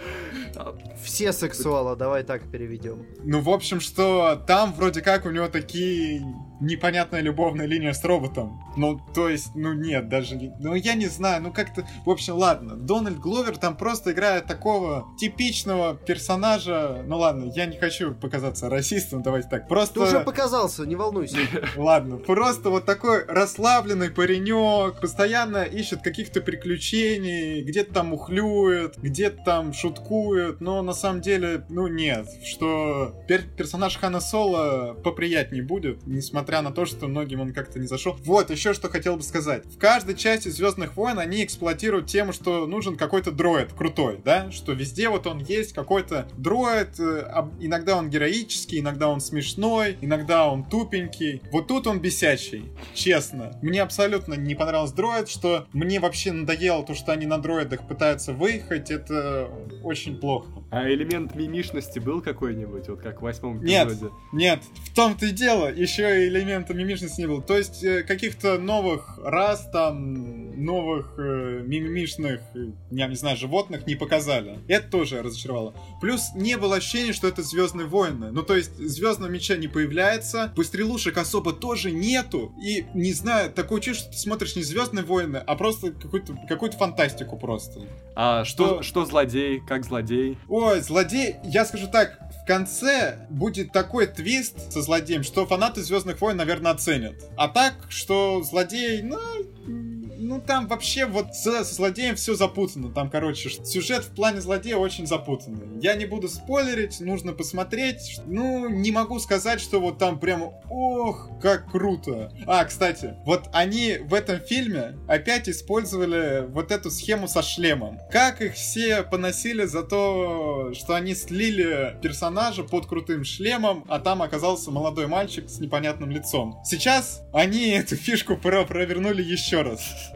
Все сексуалы, давай так переведем. Ну, в общем, что там вроде как у него такие непонятная любовная линия с роботом. Ну, то есть, ну нет, даже... Ну, я не знаю, ну как-то... В общем, ладно. Дональд Гловер там просто играет такого типичного персонажа. Ну ладно, я не хочу показаться расистом, давайте так. Просто... Ты уже показался, не волнуйся. Ладно, просто вот такой расслабленный паренек, постоянно ищет каких-то приключений, где-то там ухлюет, где-то там шуткует, но на самом деле, ну нет, что пер персонаж Хана Соло поприятнее будет, несмотря несмотря на то, что многим он как-то не зашел. Вот, еще что хотел бы сказать. В каждой части Звездных войн они эксплуатируют тему, что нужен какой-то дроид крутой, да? Что везде вот он есть, какой-то дроид. Э, иногда он героический, иногда он смешной, иногда он тупенький. Вот тут он бесячий, честно. Мне абсолютно не понравился дроид, что мне вообще надоело то, что они на дроидах пытаются выехать. Это очень плохо. Бог А элемент мимишности был какой-нибудь, вот как в восьмом эпизоде? Нет, нет, в том-то и дело, еще и элемента мимишности не было. То есть э, каких-то новых рас, там, новых э, мимишных, э, я не знаю, животных не показали. Это тоже разочаровало. Плюс не было ощущения, что это Звездные войны. Ну, то есть Звездного меча не появляется, пострелушек особо тоже нету. И, не знаю, такое чувство, что ты смотришь не Звездные войны, а просто какую-то какую фантастику просто. А что, что, что злодей? Как злодей? Ой, злодей, я скажу так, в конце будет такой твист со злодеем, что фанаты Звездных войн, наверное, оценят. А так, что злодей, ну, ну там вообще вот со, со злодеем все запутано. Там, короче, сюжет в плане злодея очень запутанный. Я не буду спойлерить, нужно посмотреть. Ну, не могу сказать, что вот там прямо, ох, как круто. А, кстати, вот они в этом фильме опять использовали вот эту схему со шлемом. Как их все поносили за то, что они слили персонажа под крутым шлемом, а там оказался молодой мальчик с непонятным лицом. Сейчас они эту фишку провернули еще раз.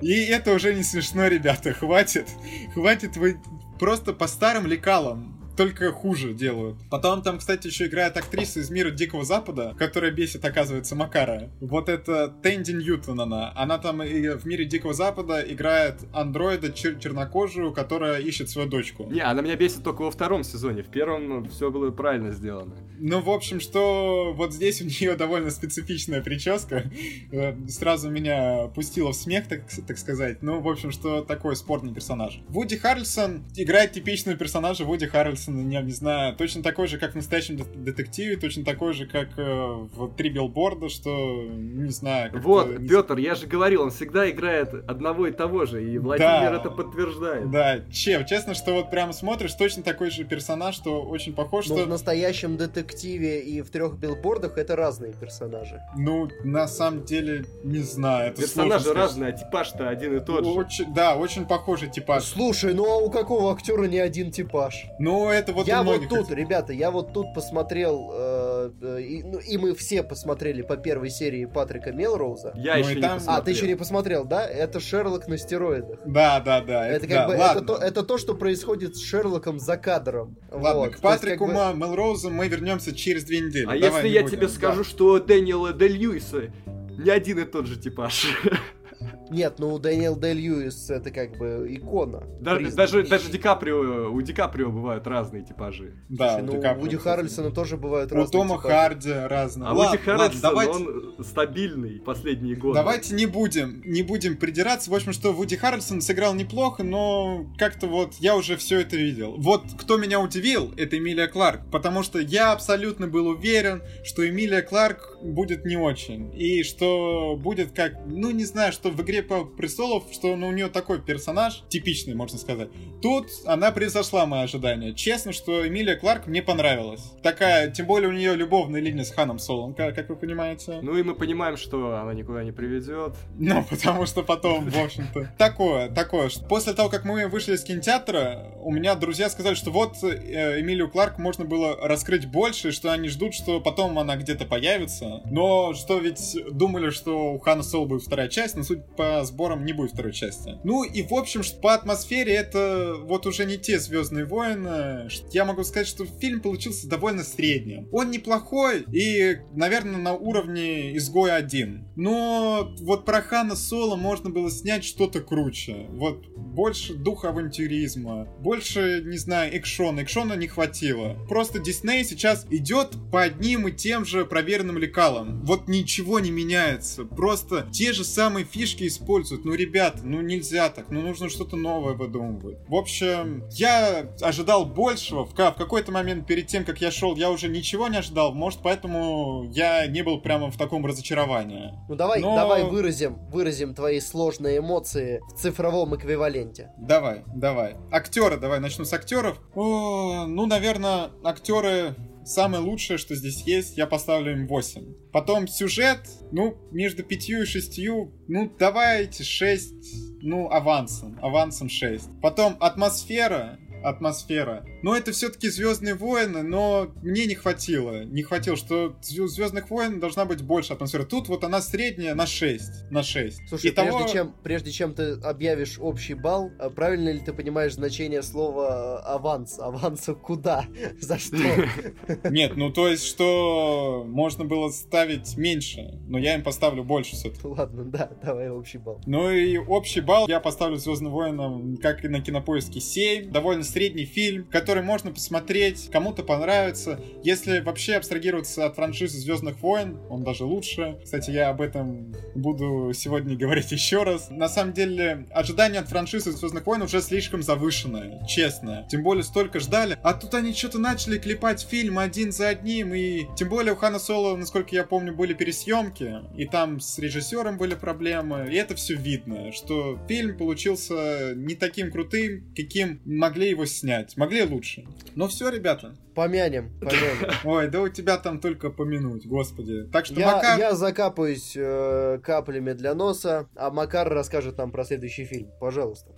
И это уже не смешно, ребята, хватит. Хватит вы просто по старым лекалам только хуже делают. Потом там, кстати, еще играет актриса из мира Дикого Запада, которая бесит, оказывается, Макара. Вот это Тэнди Ньютон она. Она там и в мире Дикого Запада играет андроида чер- чернокожую, которая ищет свою дочку. Не, она меня бесит только во втором сезоне. В первом все было правильно сделано. Ну, в общем, что вот здесь у нее довольно специфичная прическа. Э, сразу меня пустила в смех, так, так сказать. Ну, в общем, что такой спортный персонаж. Вуди Харрельсон играет типичного персонажа Вуди Харрельсон Андерсона, я не знаю, точно такой же, как в настоящем детективе, точно такой же, как э, в «Три билборда», что, не знаю... Вот, не... Петр, я же говорил, он всегда играет одного и того же, и Владимир да, это подтверждает. Да, чем, честно, что вот прямо смотришь, точно такой же персонаж, что очень похож, Но что... в настоящем детективе и в «Трех билбордах» это разные персонажи. Ну, на самом деле, не знаю, это Персонажи разные, а типаж-то один и тот же. Очень, да, очень похожий типаж. Слушай, ну а у какого актера не один типаж? Ну, это вот Я вот тут, ребята, я вот тут посмотрел, э, э, и, ну, и мы все посмотрели по первой серии Патрика Мелроуза. Я ну, еще там... не посмотрел. А, ты еще не посмотрел, да? Это Шерлок на стероидах. Да, да, да. Это, это как да, бы, ладно. это то, это то, что происходит с Шерлоком за кадром. Ладно, вот. к Патрику есть, как бы... Мелроузу мы вернемся через две недели. А Давай если я будем. тебе скажу, да. что Дэниела Де Льюиса не один и тот же типаж. Нет, ну Дэниел Дэй Льюис это как бы икона. Даже, даже, даже Ди Каприо, у Ди Каприо бывают разные типажи. Да, Слушай, ну, у Вуди Харрельсона тоже бывают у разные У Тома типажи. Харди разные. А ладно, Вуди Харрельсон, давайте... он стабильный последние годы. Давайте не будем, не будем придираться. В общем, что Вуди Харрельсон сыграл неплохо, но как-то вот я уже все это видел. Вот кто меня удивил, это Эмилия Кларк, потому что я абсолютно был уверен, что Эмилия Кларк будет не очень. И что будет как, ну не знаю, что в игре по престолов, что ну, у нее такой персонаж, типичный, можно сказать. Тут она превзошла мои ожидания. Честно, что Эмилия Кларк мне понравилась. Такая, тем более у нее любовная линия с Ханом Солом, как, как вы понимаете. Ну и мы понимаем, что она никуда не приведет. Ну, потому что потом, в общем-то. Такое, такое. После того, как мы вышли из кинотеатра, у меня друзья сказали, что вот э, Эмилию Кларк можно было раскрыть больше, что они ждут, что потом она где-то появится. Но что ведь думали, что у Хана Соло будет вторая часть, но суть по сборам не будет второй части. Ну и в общем, по атмосфере это вот уже не те Звездные войны. Я могу сказать, что фильм получился довольно средним. Он неплохой и, наверное, на уровне Изгоя 1. Но вот про Хана Соло можно было снять что-то круче. Вот больше духа авантюризма, больше, не знаю, экшона. Экшона не хватило. Просто Дисней сейчас идет по одним и тем же проверенным лекалам. Вот ничего не меняется. Просто те же самые фишки используют. Ну, ребята, ну нельзя так. Ну, нужно что-то новое выдумывать. В общем, я ожидал большего. В, в какой-то момент перед тем, как я шел, я уже ничего не ожидал. Может, поэтому я не был прямо в таком разочаровании. Ну, давай, Но... давай выразим, выразим твои сложные эмоции в цифровом эквиваленте. Давай, давай. Актеры, давай, начну с актеров. О, ну, наверное, актеры самое лучшее, что здесь есть, я поставлю им 8. Потом сюжет, ну, между 5 и 6, ну, давайте 6, ну, авансом, авансом 6. Потом атмосфера, атмосфера. Но это все-таки Звездные войны, но мне не хватило. Не хватило, что Звездных войн должна быть больше атмосферы. Тут вот она средняя на 6. На 6. Слушай, И прежде, чем, прежде чем ты объявишь общий балл, а правильно ли ты понимаешь значение слова аванс? Аванса куда? За что? Нет, ну то есть, что можно было ставить меньше, но я им поставлю больше все-таки. Ладно, да, давай общий балл. Ну и общий балл я поставлю Звездным войнам, как и на кинопоиске 7. Довольно средний фильм, который можно посмотреть, кому-то понравится. Если вообще абстрагироваться от франшизы Звездных войн, он даже лучше. Кстати, я об этом буду сегодня говорить еще раз. На самом деле, ожидания от франшизы Звездных войн уже слишком завышенные, честно. Тем более столько ждали. А тут они что-то начали клепать фильм один за одним, и тем более у Хана Соло, насколько я помню, были пересъемки, и там с режиссером были проблемы, и это все видно, что фильм получился не таким крутым, каким могли его его снять. Могли лучше. Но все, ребята. Помянем, помянем. Ой, да у тебя там только помянуть, господи. Так что я, Макар... Я закапаюсь э, каплями для носа, а Макар расскажет нам про следующий фильм. Пожалуйста.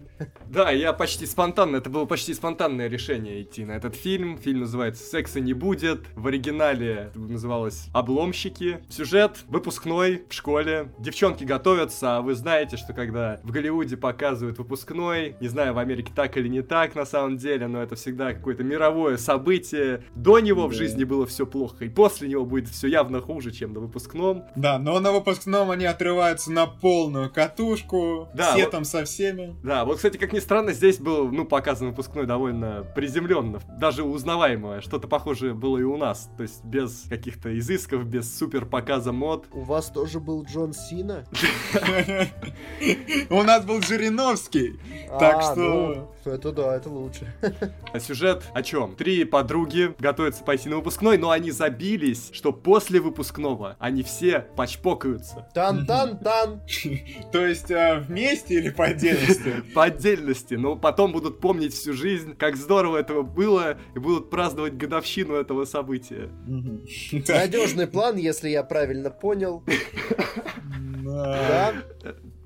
Да, я почти спонтанно, это было почти спонтанное решение идти на этот фильм. Фильм называется «Секса не будет». В оригинале это называлось «Обломщики». Сюжет выпускной в школе. Девчонки готовятся, а вы знаете, что когда в Голливуде показывают выпускной, не знаю, в Америке так или не так на самом деле, но это всегда какое-то мировое событие. До него в жизни было все плохо, и после него будет все явно хуже, чем на выпускном. Да, но на выпускном они отрываются на полную катушку, да, все вот, там со всеми. Да, вот, кстати, как ни странно, здесь был, ну, показан выпускной довольно приземленно, даже узнаваемое. Что-то похожее было и у нас, то есть без каких-то изысков, без супер показа мод. У вас тоже был Джон Сина? У нас был Жириновский, так а, что... Это да, это лучше. А сюжет о чем? Три подруги готовятся пойти на выпускной, но они забились, что после выпускного они все почпокаются. Тан-тан-тан. То есть а, вместе или по отдельности? По отдельности, но потом будут помнить всю жизнь, как здорово этого было, и будут праздновать годовщину этого события. Надежный план, если я правильно понял. Да.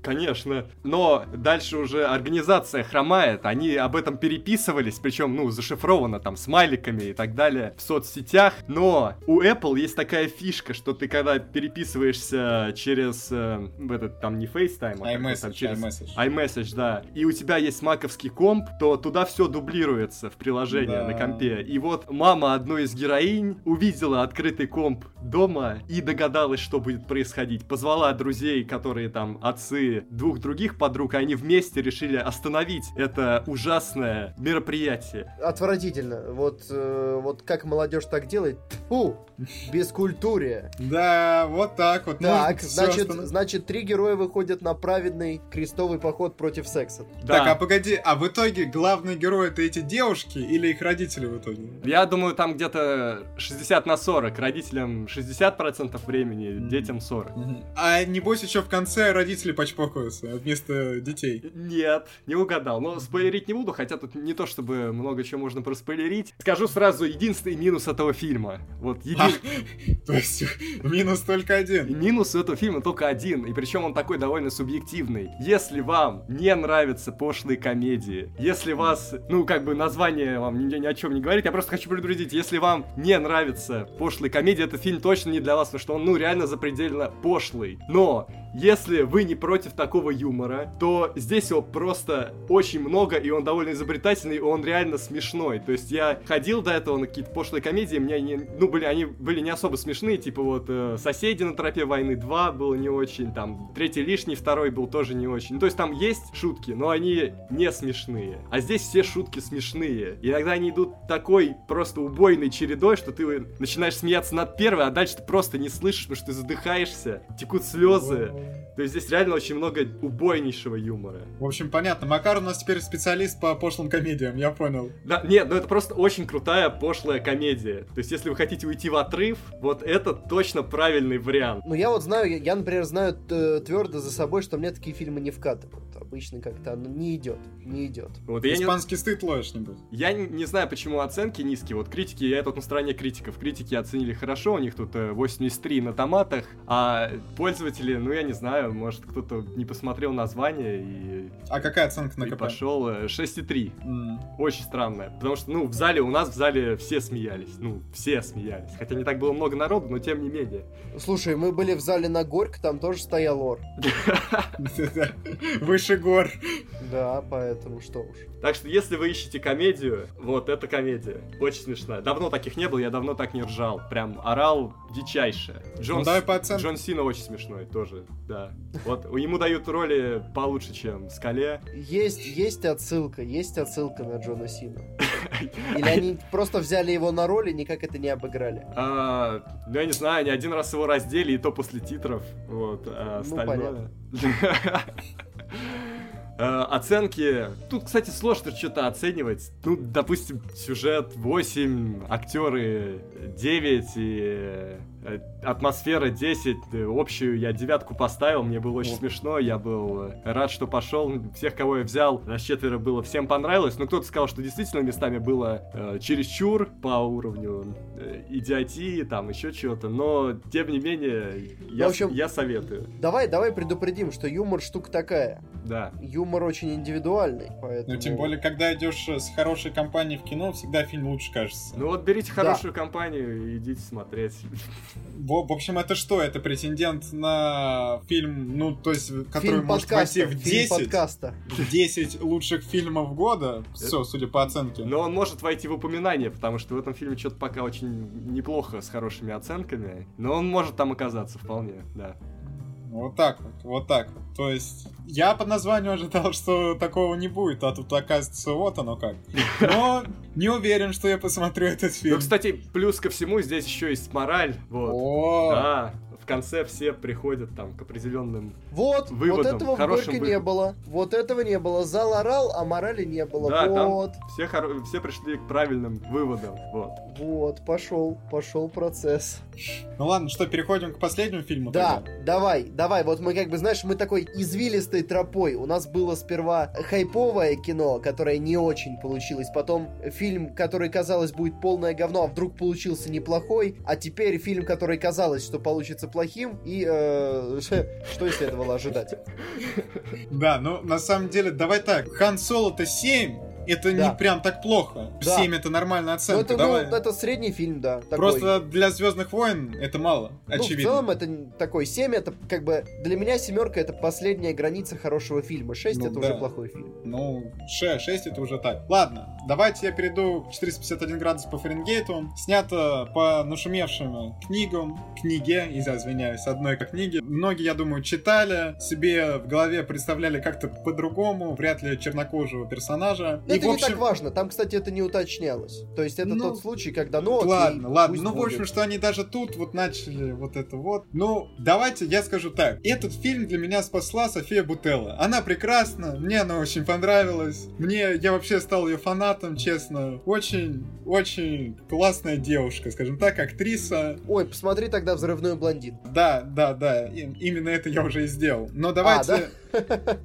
Конечно. Но дальше уже организация хромает. Они об этом переписывались, причем, ну, зашифровано там смайликами и так далее в соцсетях. Но у Apple есть такая фишка, что ты когда переписываешься через э, этот там не FaceTime, а iMessage, там, через iMessage. iMessage, да, и у тебя есть маковский комп, то туда все дублируется в приложении да. на компе. И вот мама одной из героинь увидела открытый комп дома и догадалась, что будет происходить. Позвала друзей, которые там отцы двух других подруг, и они вместе решили остановить это ужасное мероприятие. Отвратительно. Вот, э, вот как молодежь так делает? Фу! Бескультурие. Да, вот так вот. Так, значит, значит, три героя выходят на праведный крестовый поход против секса. Да. Так, а погоди, а в итоге главные герои это эти девушки или их родители в итоге? Я думаю, там где-то 60 на 40. Родителям 60% времени, детям 40. А небось еще в конце родители почпокаются вместо детей? Нет, не угадал. Но спойлерить не буду, хотя тут не то, чтобы много чего можно проспойлерить. Скажу сразу, единственный минус этого фильма. Вот един... То есть минус только один. Минус этого фильма только один. И причем он такой довольно субъективный. Если вам не нравятся пошлые комедии, если вас, ну, как бы название вам ни, ни о чем не говорит, я просто хочу предупредить, если вам не нравятся пошлые комедии, этот фильм точно не для вас, потому что он, ну, реально запредельно пошлый. Но если вы не против такого юмора, то здесь его просто очень много, и он довольно изобретательный, и он реально смешной. То есть я ходил до этого на какие-то пошлые комедии, мне не, ну, были, они были не особо смешные, типа вот э, «Соседи на тропе войны 2» было не очень, там, «Третий лишний», второй был тоже не очень. Ну, то есть там есть шутки, но они не смешные. А здесь все шутки смешные. И иногда они идут такой просто убойной чередой, что ты начинаешь смеяться над первой, а дальше ты просто не слышишь, потому что ты задыхаешься, текут слезы. То есть здесь реально очень много убойнейшего юмора. В общем, понятно. Макар у нас теперь специалист по пошлым комедиям, я понял. Да, нет, ну это просто очень крутая пошлая комедия. То есть если вы хотите уйти в отрыв, вот это точно правильный вариант. Ну я вот знаю, я, я например, знаю твердо за собой, что мне такие фильмы не вкатывают. Обычно как-то оно не идет, не идет. Вот Испанский не... стыд ловишь нибудь. Я не, не знаю, почему оценки низкие. Вот критики, я тут на стороне критиков. Критики оценили хорошо, у них тут 83 э, на томатах, а пользователи, ну я не знаю, может кто-то не посмотрел название и... А какая оценка на КП? пошел 6,3. Mm. Очень странная. Потому что, ну, в зале, у нас в зале все смеялись. Ну, все смеялись. Хотя не так было много народу, но тем не менее. Слушай, мы были в зале на Горько, там тоже стоял ор. Выше гор. Да, поэтому что уж. Так что, если вы ищете комедию, вот это комедия. Очень смешная. Давно таких не было, я давно так не ржал. Прям орал дичайше. Джон, ну, по Джон Сина очень смешной тоже, да. Вот ему дают роли получше, чем Скале. Есть, есть отсылка, есть отсылка на Джона Сина. Или они просто взяли его на роль и никак это не обыграли? А, ну, я не знаю, они один раз его раздели, и то после титров. Вот, а ну, остальное... Ну, оценки. Тут, кстати, сложно что-то оценивать. Ну, допустим, сюжет 8, актеры 9 и атмосфера 10, э, общую я девятку поставил, мне было очень смешно, я был э, рад, что пошел, всех, кого я взял, нас четверо было, всем понравилось, но кто-то сказал, что действительно местами было э, чересчур по уровню э, идиотии, там еще чего-то, но, тем не менее, я, в общем, я советую. Давай, давай предупредим, что юмор штука такая. Да. Юмор очень индивидуальный, поэтому... Ну, тем более, когда идешь с хорошей компанией в кино, всегда фильм лучше кажется. Ну вот берите хорошую да. компанию и идите смотреть. В, в общем, это что? Это претендент на фильм, ну, то есть, который фильм может подкаста, войти в 10, подкаста. 10 лучших фильмов года, все, судя по оценке. Но он может войти в упоминание, потому что в этом фильме что-то пока очень неплохо с хорошими оценками, но он может там оказаться вполне, да. Вот так вот, вот так вот. То есть, я по названию ожидал, что такого не будет, а тут оказывается вот оно как. Но не уверен, что я посмотрю этот фильм. Ну, кстати, плюс ко всему здесь еще есть мораль. Вот. О! Да, конце все приходят там к определенным вот, выводам. Вот этого в Горько не было. Вот этого не было. Зал орал, а морали не было. Да, вот. Там все, хор... все пришли к правильным выводам. Вот. Вот, пошел, пошел процесс. Ну ладно, что, переходим к последнему фильму? Да, тогда? давай, давай. Вот мы как бы, знаешь, мы такой извилистой тропой. У нас было сперва хайповое кино, которое не очень получилось. Потом фильм, который, казалось, будет полное говно, а вдруг получился неплохой. А теперь фильм, который казалось, что получится плохой плохим, и э, что и следовало ожидать. Да, ну на самом деле, давай так, Хан Соло-то 7, это Да. не прям так плохо. Да. 7 это нормальная Ну, оценка. это, давай. ну, это средний фильм, да. такой. Просто для Звездных войн это мало, Ну, в очевидно. целом это такой 7, это как бы для меня семерка это последняя граница хорошего фильма. 6 Ну это да. уже плохой фильм. Ну, 6, это уже так. Ладно, давайте я перейду к 451 градус по Фаренгейту. Снято по нашумевшим книгам, книге, я извиняюсь, одной как книге. Многие, я думаю, читали, себе в голове представляли как-то по-другому, вряд ли чернокожего персонажа. Но И, это в не общем, так важно, там, кстати, это не уточнялось. То есть это Ну, тот случай, когда, ну, окей, ладно, ладно. Ну, в общем, будет. что они даже тут вот начали вот это вот. Ну, давайте я скажу так. Этот фильм для меня спасла София Бутелла. Она прекрасна, мне она очень понравилась. Мне, я вообще стал ее фанатом, честно. Очень, очень классная девушка, скажем так, актриса. Ой, посмотри тогда «Взрывную блондин». Да, да, да, и- именно это я уже и сделал. Но давайте... да?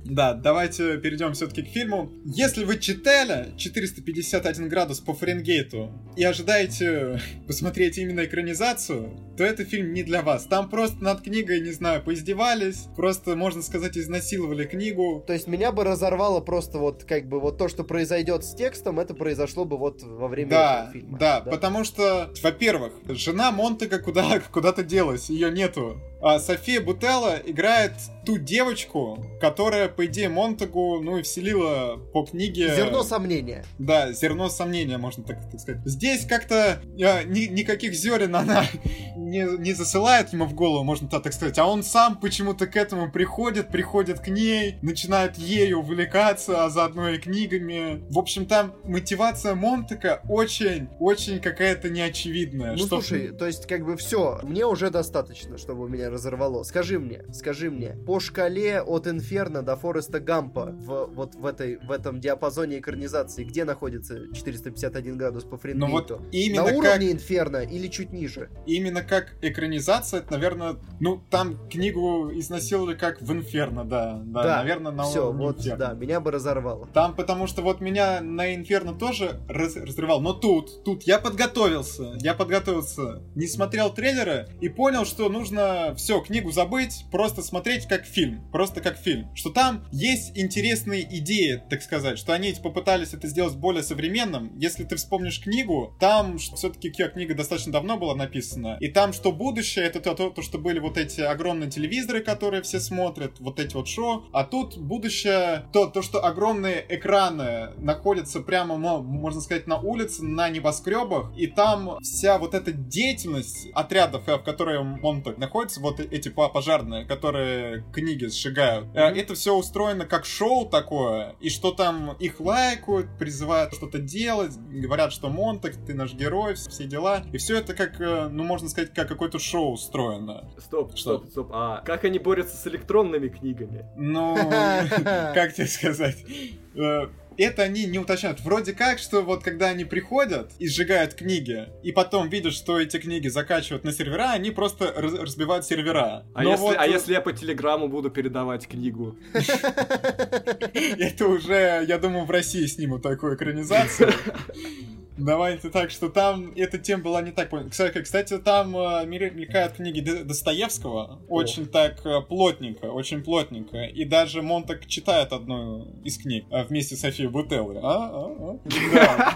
Давайте перейдем все-таки к фильму. Если вы читали 451 градус по Фаренгейту и ожидаете посмотреть именно экранизацию, то это фильм не для вас. Там просто над книгой, не знаю, поиздевались, просто, можно сказать, изнасиловали книгу. То есть меня бы разорвало просто вот как бы вот то, что произойдет с текстом, это произошло бы вот во время Да, этого фильма. да, потому что, во-первых, жена Монтега куда, куда-то делась, ее нету. А София Бутелла играет ту девочку, которая, по идее, Монтегу, ну и вселила по книге... Зерно сомнения. Да, зерно сомнения, можно так, так сказать. Здесь как-то э, ни- никаких зерен она не, не засылает ему в голову, можно так, так сказать, а он сам почему-то к этому приходит, приходит к ней, начинает ею увлекаться, а заодно и книгами. В общем, там мотивация Монтека очень, очень какая-то неочевидная. Ну что- слушай, то есть как бы все, мне уже достаточно, чтобы меня разорвало. Скажи мне, скажи мне, по шкале от Инферно до Фореста Гампа в, вот в, этой, в этом диапазоне экранизации, где находится 451 градус по Ну Фаренгейту? вот именно На как... уровне Инферно или чуть ниже? Именно как экранизация, это, наверное, ну, там книгу изнасиловали как в Инферно, да. Да, Да, наверное, на Все, уровне вот, Инферно. да, меня бы разорвало. Там, потому что вот меня на Инферно тоже раз- разрывал, но тут, тут я подготовился, я подготовился, не смотрел трейлеры и понял, что нужно все, книгу забыть, просто смотреть как фильм, просто как фильм. Что там есть интересные идеи, так сказать, что они попытались это сделать более современным. Если ты вспомнишь книгу, там все-таки книга достаточно давно была написана, и там, что будущее, это то, то, то, что были вот эти огромные телевизоры, которые все смотрят, вот эти вот шоу, а тут будущее, то, то что огромные экраны находятся прямо, мо- можно сказать, на улице, на небоскребах, и там вся вот эта деятельность отрядов, э, в которые Монтак находится, вот эти по- пожарные, которые книги сжигают, э, это все устроено как шоу такое, и что там их лайкают, призывают что-то делать, говорят, что Монтак, ты наш герой, все дела, и все это как, э, ну, можно сказать, как какое-то шоу устроено. Стоп, Что? стоп, стоп. А как они борются с электронными книгами? Ну, как тебе сказать? Это они не уточняют. Вроде как, что вот когда они приходят и сжигают книги, и потом видят, что эти книги закачивают на сервера, они просто раз- разбивают сервера. А, Но если, вот, а если я по телеграмму буду передавать книгу? Это уже, я думаю, в России снимут такую экранизацию. Давайте так, что там эта тема была не так понял. Кстати, кстати, там э, мель- мелькают книги Достоевского. Очень так э, плотненько, очень плотненько. И даже Монтак читает одну из книг э, вместе с Софией Бутеллой. А, а, а. Да.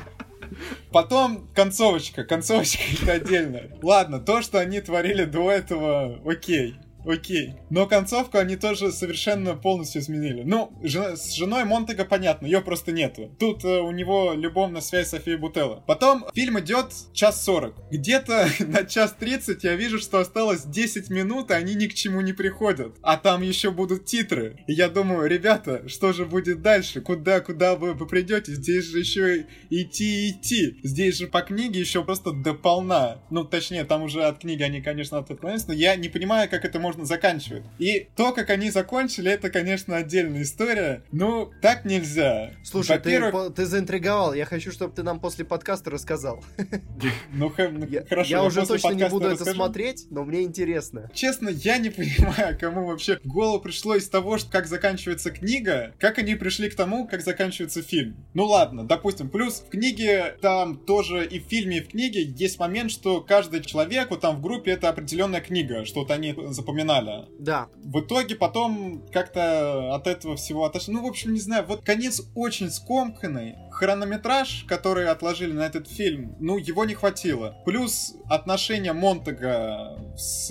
Потом концовочка. Концовочка это отдельно. Ладно, то, что они творили до этого, окей. Окей. Но концовку они тоже совершенно полностью изменили. Ну, жена- с женой Монтега понятно, ее просто нету. Тут э, у него любовная связь Софии Бутелла. Потом фильм идет час сорок. Где-то на час тридцать я вижу, что осталось 10 минут, и они ни к чему не приходят. А там еще будут титры. И я думаю, ребята, что же будет дальше? Куда, куда вы, вы придете? Здесь же еще идти идти. Здесь же по книге еще просто дополна. Ну, точнее, там уже от книги они, конечно, отклонились, но я не понимаю, как это можно заканчивать. И то, как они закончили, это, конечно, отдельная история. Ну, так нельзя. Слушай, ты, ты заинтриговал. Я хочу, чтобы ты нам после подкаста рассказал. ну, ну, хорошо, я уже точно не буду это смотреть, но мне интересно. Честно, я не понимаю, кому вообще в голову пришло из того, как заканчивается книга, как они пришли к тому, как заканчивается фильм. Ну ладно, допустим, плюс в книге там тоже и в фильме, и в книге есть момент, что каждый человек вот там в группе это определенная книга, что вот они запоминают упоминали. Да. В итоге потом как-то от этого всего отошли. Ну, в общем, не знаю, вот конец очень скомканный. Хронометраж, который отложили на этот фильм, ну, его не хватило. Плюс отношения Монтага с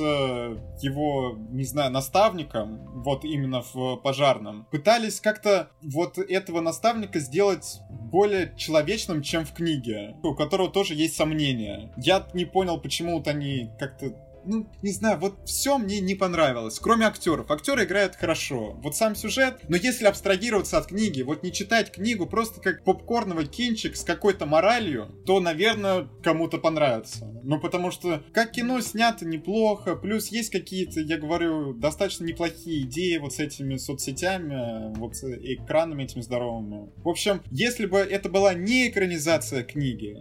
его, не знаю, наставником, вот именно в пожарном, пытались как-то вот этого наставника сделать более человечным, чем в книге, у которого тоже есть сомнения. Я не понял, почему вот они как-то ну, не знаю, вот все мне не понравилось, кроме актеров. Актеры играют хорошо. Вот сам сюжет, но если абстрагироваться от книги, вот не читать книгу просто как попкорновый кинчик с какой-то моралью, то, наверное, кому-то понравится. Ну, потому что как кино снято неплохо, плюс есть какие-то, я говорю, достаточно неплохие идеи вот с этими соцсетями, вот с экранами этими здоровыми. В общем, если бы это была не экранизация книги,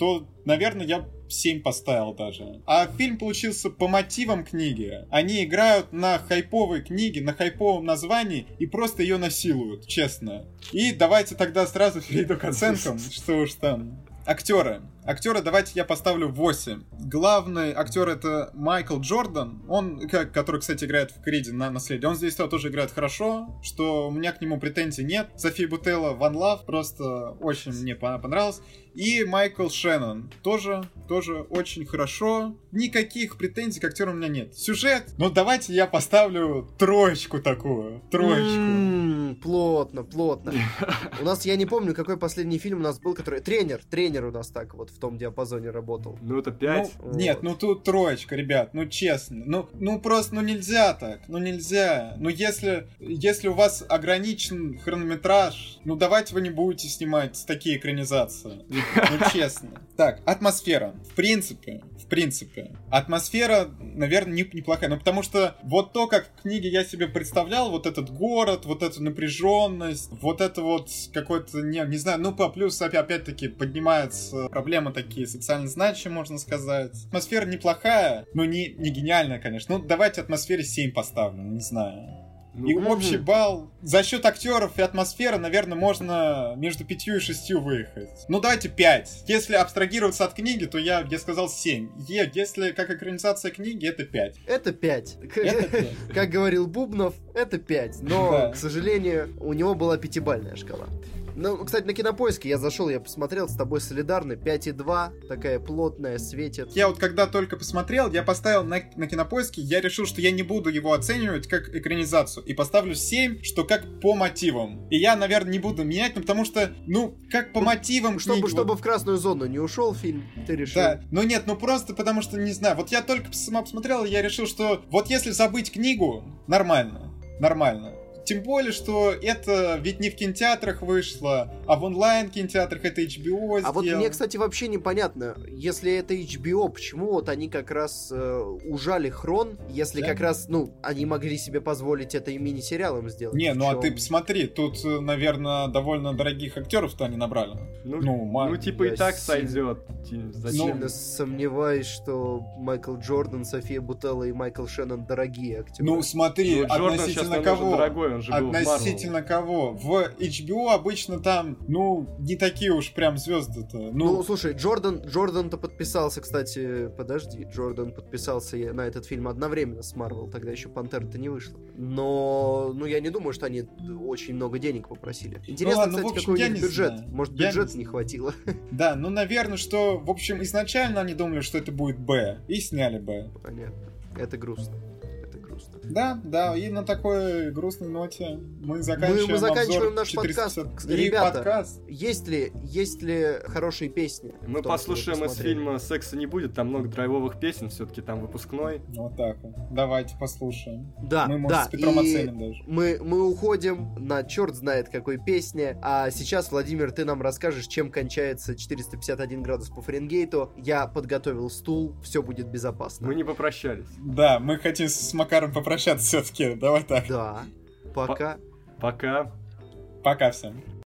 то, наверное, я 7 поставил даже. А фильм получился по мотивам книги. Они играют на хайповой книге, на хайповом названии и просто ее насилуют, честно. И давайте тогда сразу перейду к оценкам, что уж там. Актеры. Актеры давайте я поставлю 8. Главный актер это Майкл Джордан, он, который, кстати, играет в Криде на наследие. Он здесь тоже играет хорошо, что у меня к нему претензий нет. София Бутелла, Ван Лав, просто очень мне понравилось. И Майкл Шеннон тоже, тоже очень хорошо. Никаких претензий к актеру у меня нет. Сюжет, ну давайте я поставлю троечку такую. Троечку. М-м, плотно, плотно. У нас, я не помню, какой последний фильм у нас был, который... Тренер, тренер у нас так вот в том диапазоне работал. Ну это 5. Ну, Нет, ну тут троечка, ребят, ну честно. Ну, ну просто, ну нельзя так, ну нельзя. Ну если, если у вас ограничен хронометраж, ну давайте вы не будете снимать такие экранизации. Ну честно. Так, атмосфера. В принципе, принципе. Атмосфера, наверное, не, неплохая. Ну потому что вот то, как в книге я себе представлял, вот этот город, вот эту напряженность, вот это вот какой-то, не, не знаю, ну по плюс опять-таки поднимается проблема такие социально значимые, можно сказать. Атмосфера неплохая, но не, не гениальная, конечно. Ну давайте атмосфере 7 поставлю, не знаю. Ну, и общий балл за счет актеров и атмосферы, наверное, можно между пятью и шестью выехать. Ну давайте пять. Если абстрагироваться от книги, то я, я сказал семь. Е, если как экранизация книги, это пять. Это 5. Это пять. Как говорил Бубнов, это 5. Но, к сожалению, у него была пятибальная шкала. Ну, кстати, на кинопоиске я зашел, я посмотрел, с тобой солидарны. 5,2, такая плотная, светит. Я вот когда только посмотрел, я поставил на, на кинопоиске, я решил, что я не буду его оценивать как экранизацию. И поставлю 7, что как по мотивам. И я, наверное, не буду менять, ну потому что, ну, как по мотивам Чтобы, книги, чтобы вот- в красную зону не ушел фильм, ты решил. Да, ну нет, ну просто потому что, не знаю, вот я только сама посмотрел, и я решил, что вот если забыть книгу, нормально, нормально. Тем более, что это ведь не в кинотеатрах вышло, а в онлайн-кинотеатрах это HBO А вот сделал. мне, кстати, вообще непонятно, если это HBO, почему вот они как раз э, ужали хрон, если Да. как раз, ну, они могли себе позволить это и мини-сериалом сделать. Не, ну а ты посмотри, тут, э, наверное, довольно дорогих актеров-то они набрали. Ну, Ну, ма- ну, типа я и так сильно- сойдет. Зачем? Сильно сомневаюсь, что Майкл Джордан, София Бутелла и Майкл Шеннон дорогие актеры. Ну смотри, Ну, Джордан сейчас относительно кого? дорогой, он же был. Относительно кого? В HBO обычно там, ну, не такие уж прям звезды-то. Ну, Ну, слушай, Джордан, Джордан-то подписался, кстати, подожди, Джордан подписался на этот фильм одновременно с Марвел, тогда еще Пантера-то не вышла. Но, ну, я не думаю, что они очень много денег попросили. Интересно, ладно, кстати, в общем, какой у я них не бюджет. знаю. Может, Я не бюджета не, знаю. хватило. Да, ну, наверное, что, в общем, изначально они думали, что это будет Б, и сняли Б. Понятно. Это грустно. Да, да, и на такой грустной ноте мы заканчиваем, мы заканчиваем обзор наш 450. подкаст. И Ребята, подкаст. Есть ли, есть ли хорошие песни? Мы том, послушаем из фильма «Секса не будет», там много драйвовых песен, все-таки там выпускной. Вот так вот. Давайте послушаем. Да, мы, может, да. с Петром и оценим даже. Мы, мы уходим на черт знает какой песне. А сейчас, Владимир, ты нам расскажешь, чем кончается 451 градус по Фаренгейту. Я подготовил стул, все будет безопасно. Мы не попрощались. Да, мы хотим с Макаром попрощаться все-таки. Давай так. Да. Пока. Пока. Пока всем.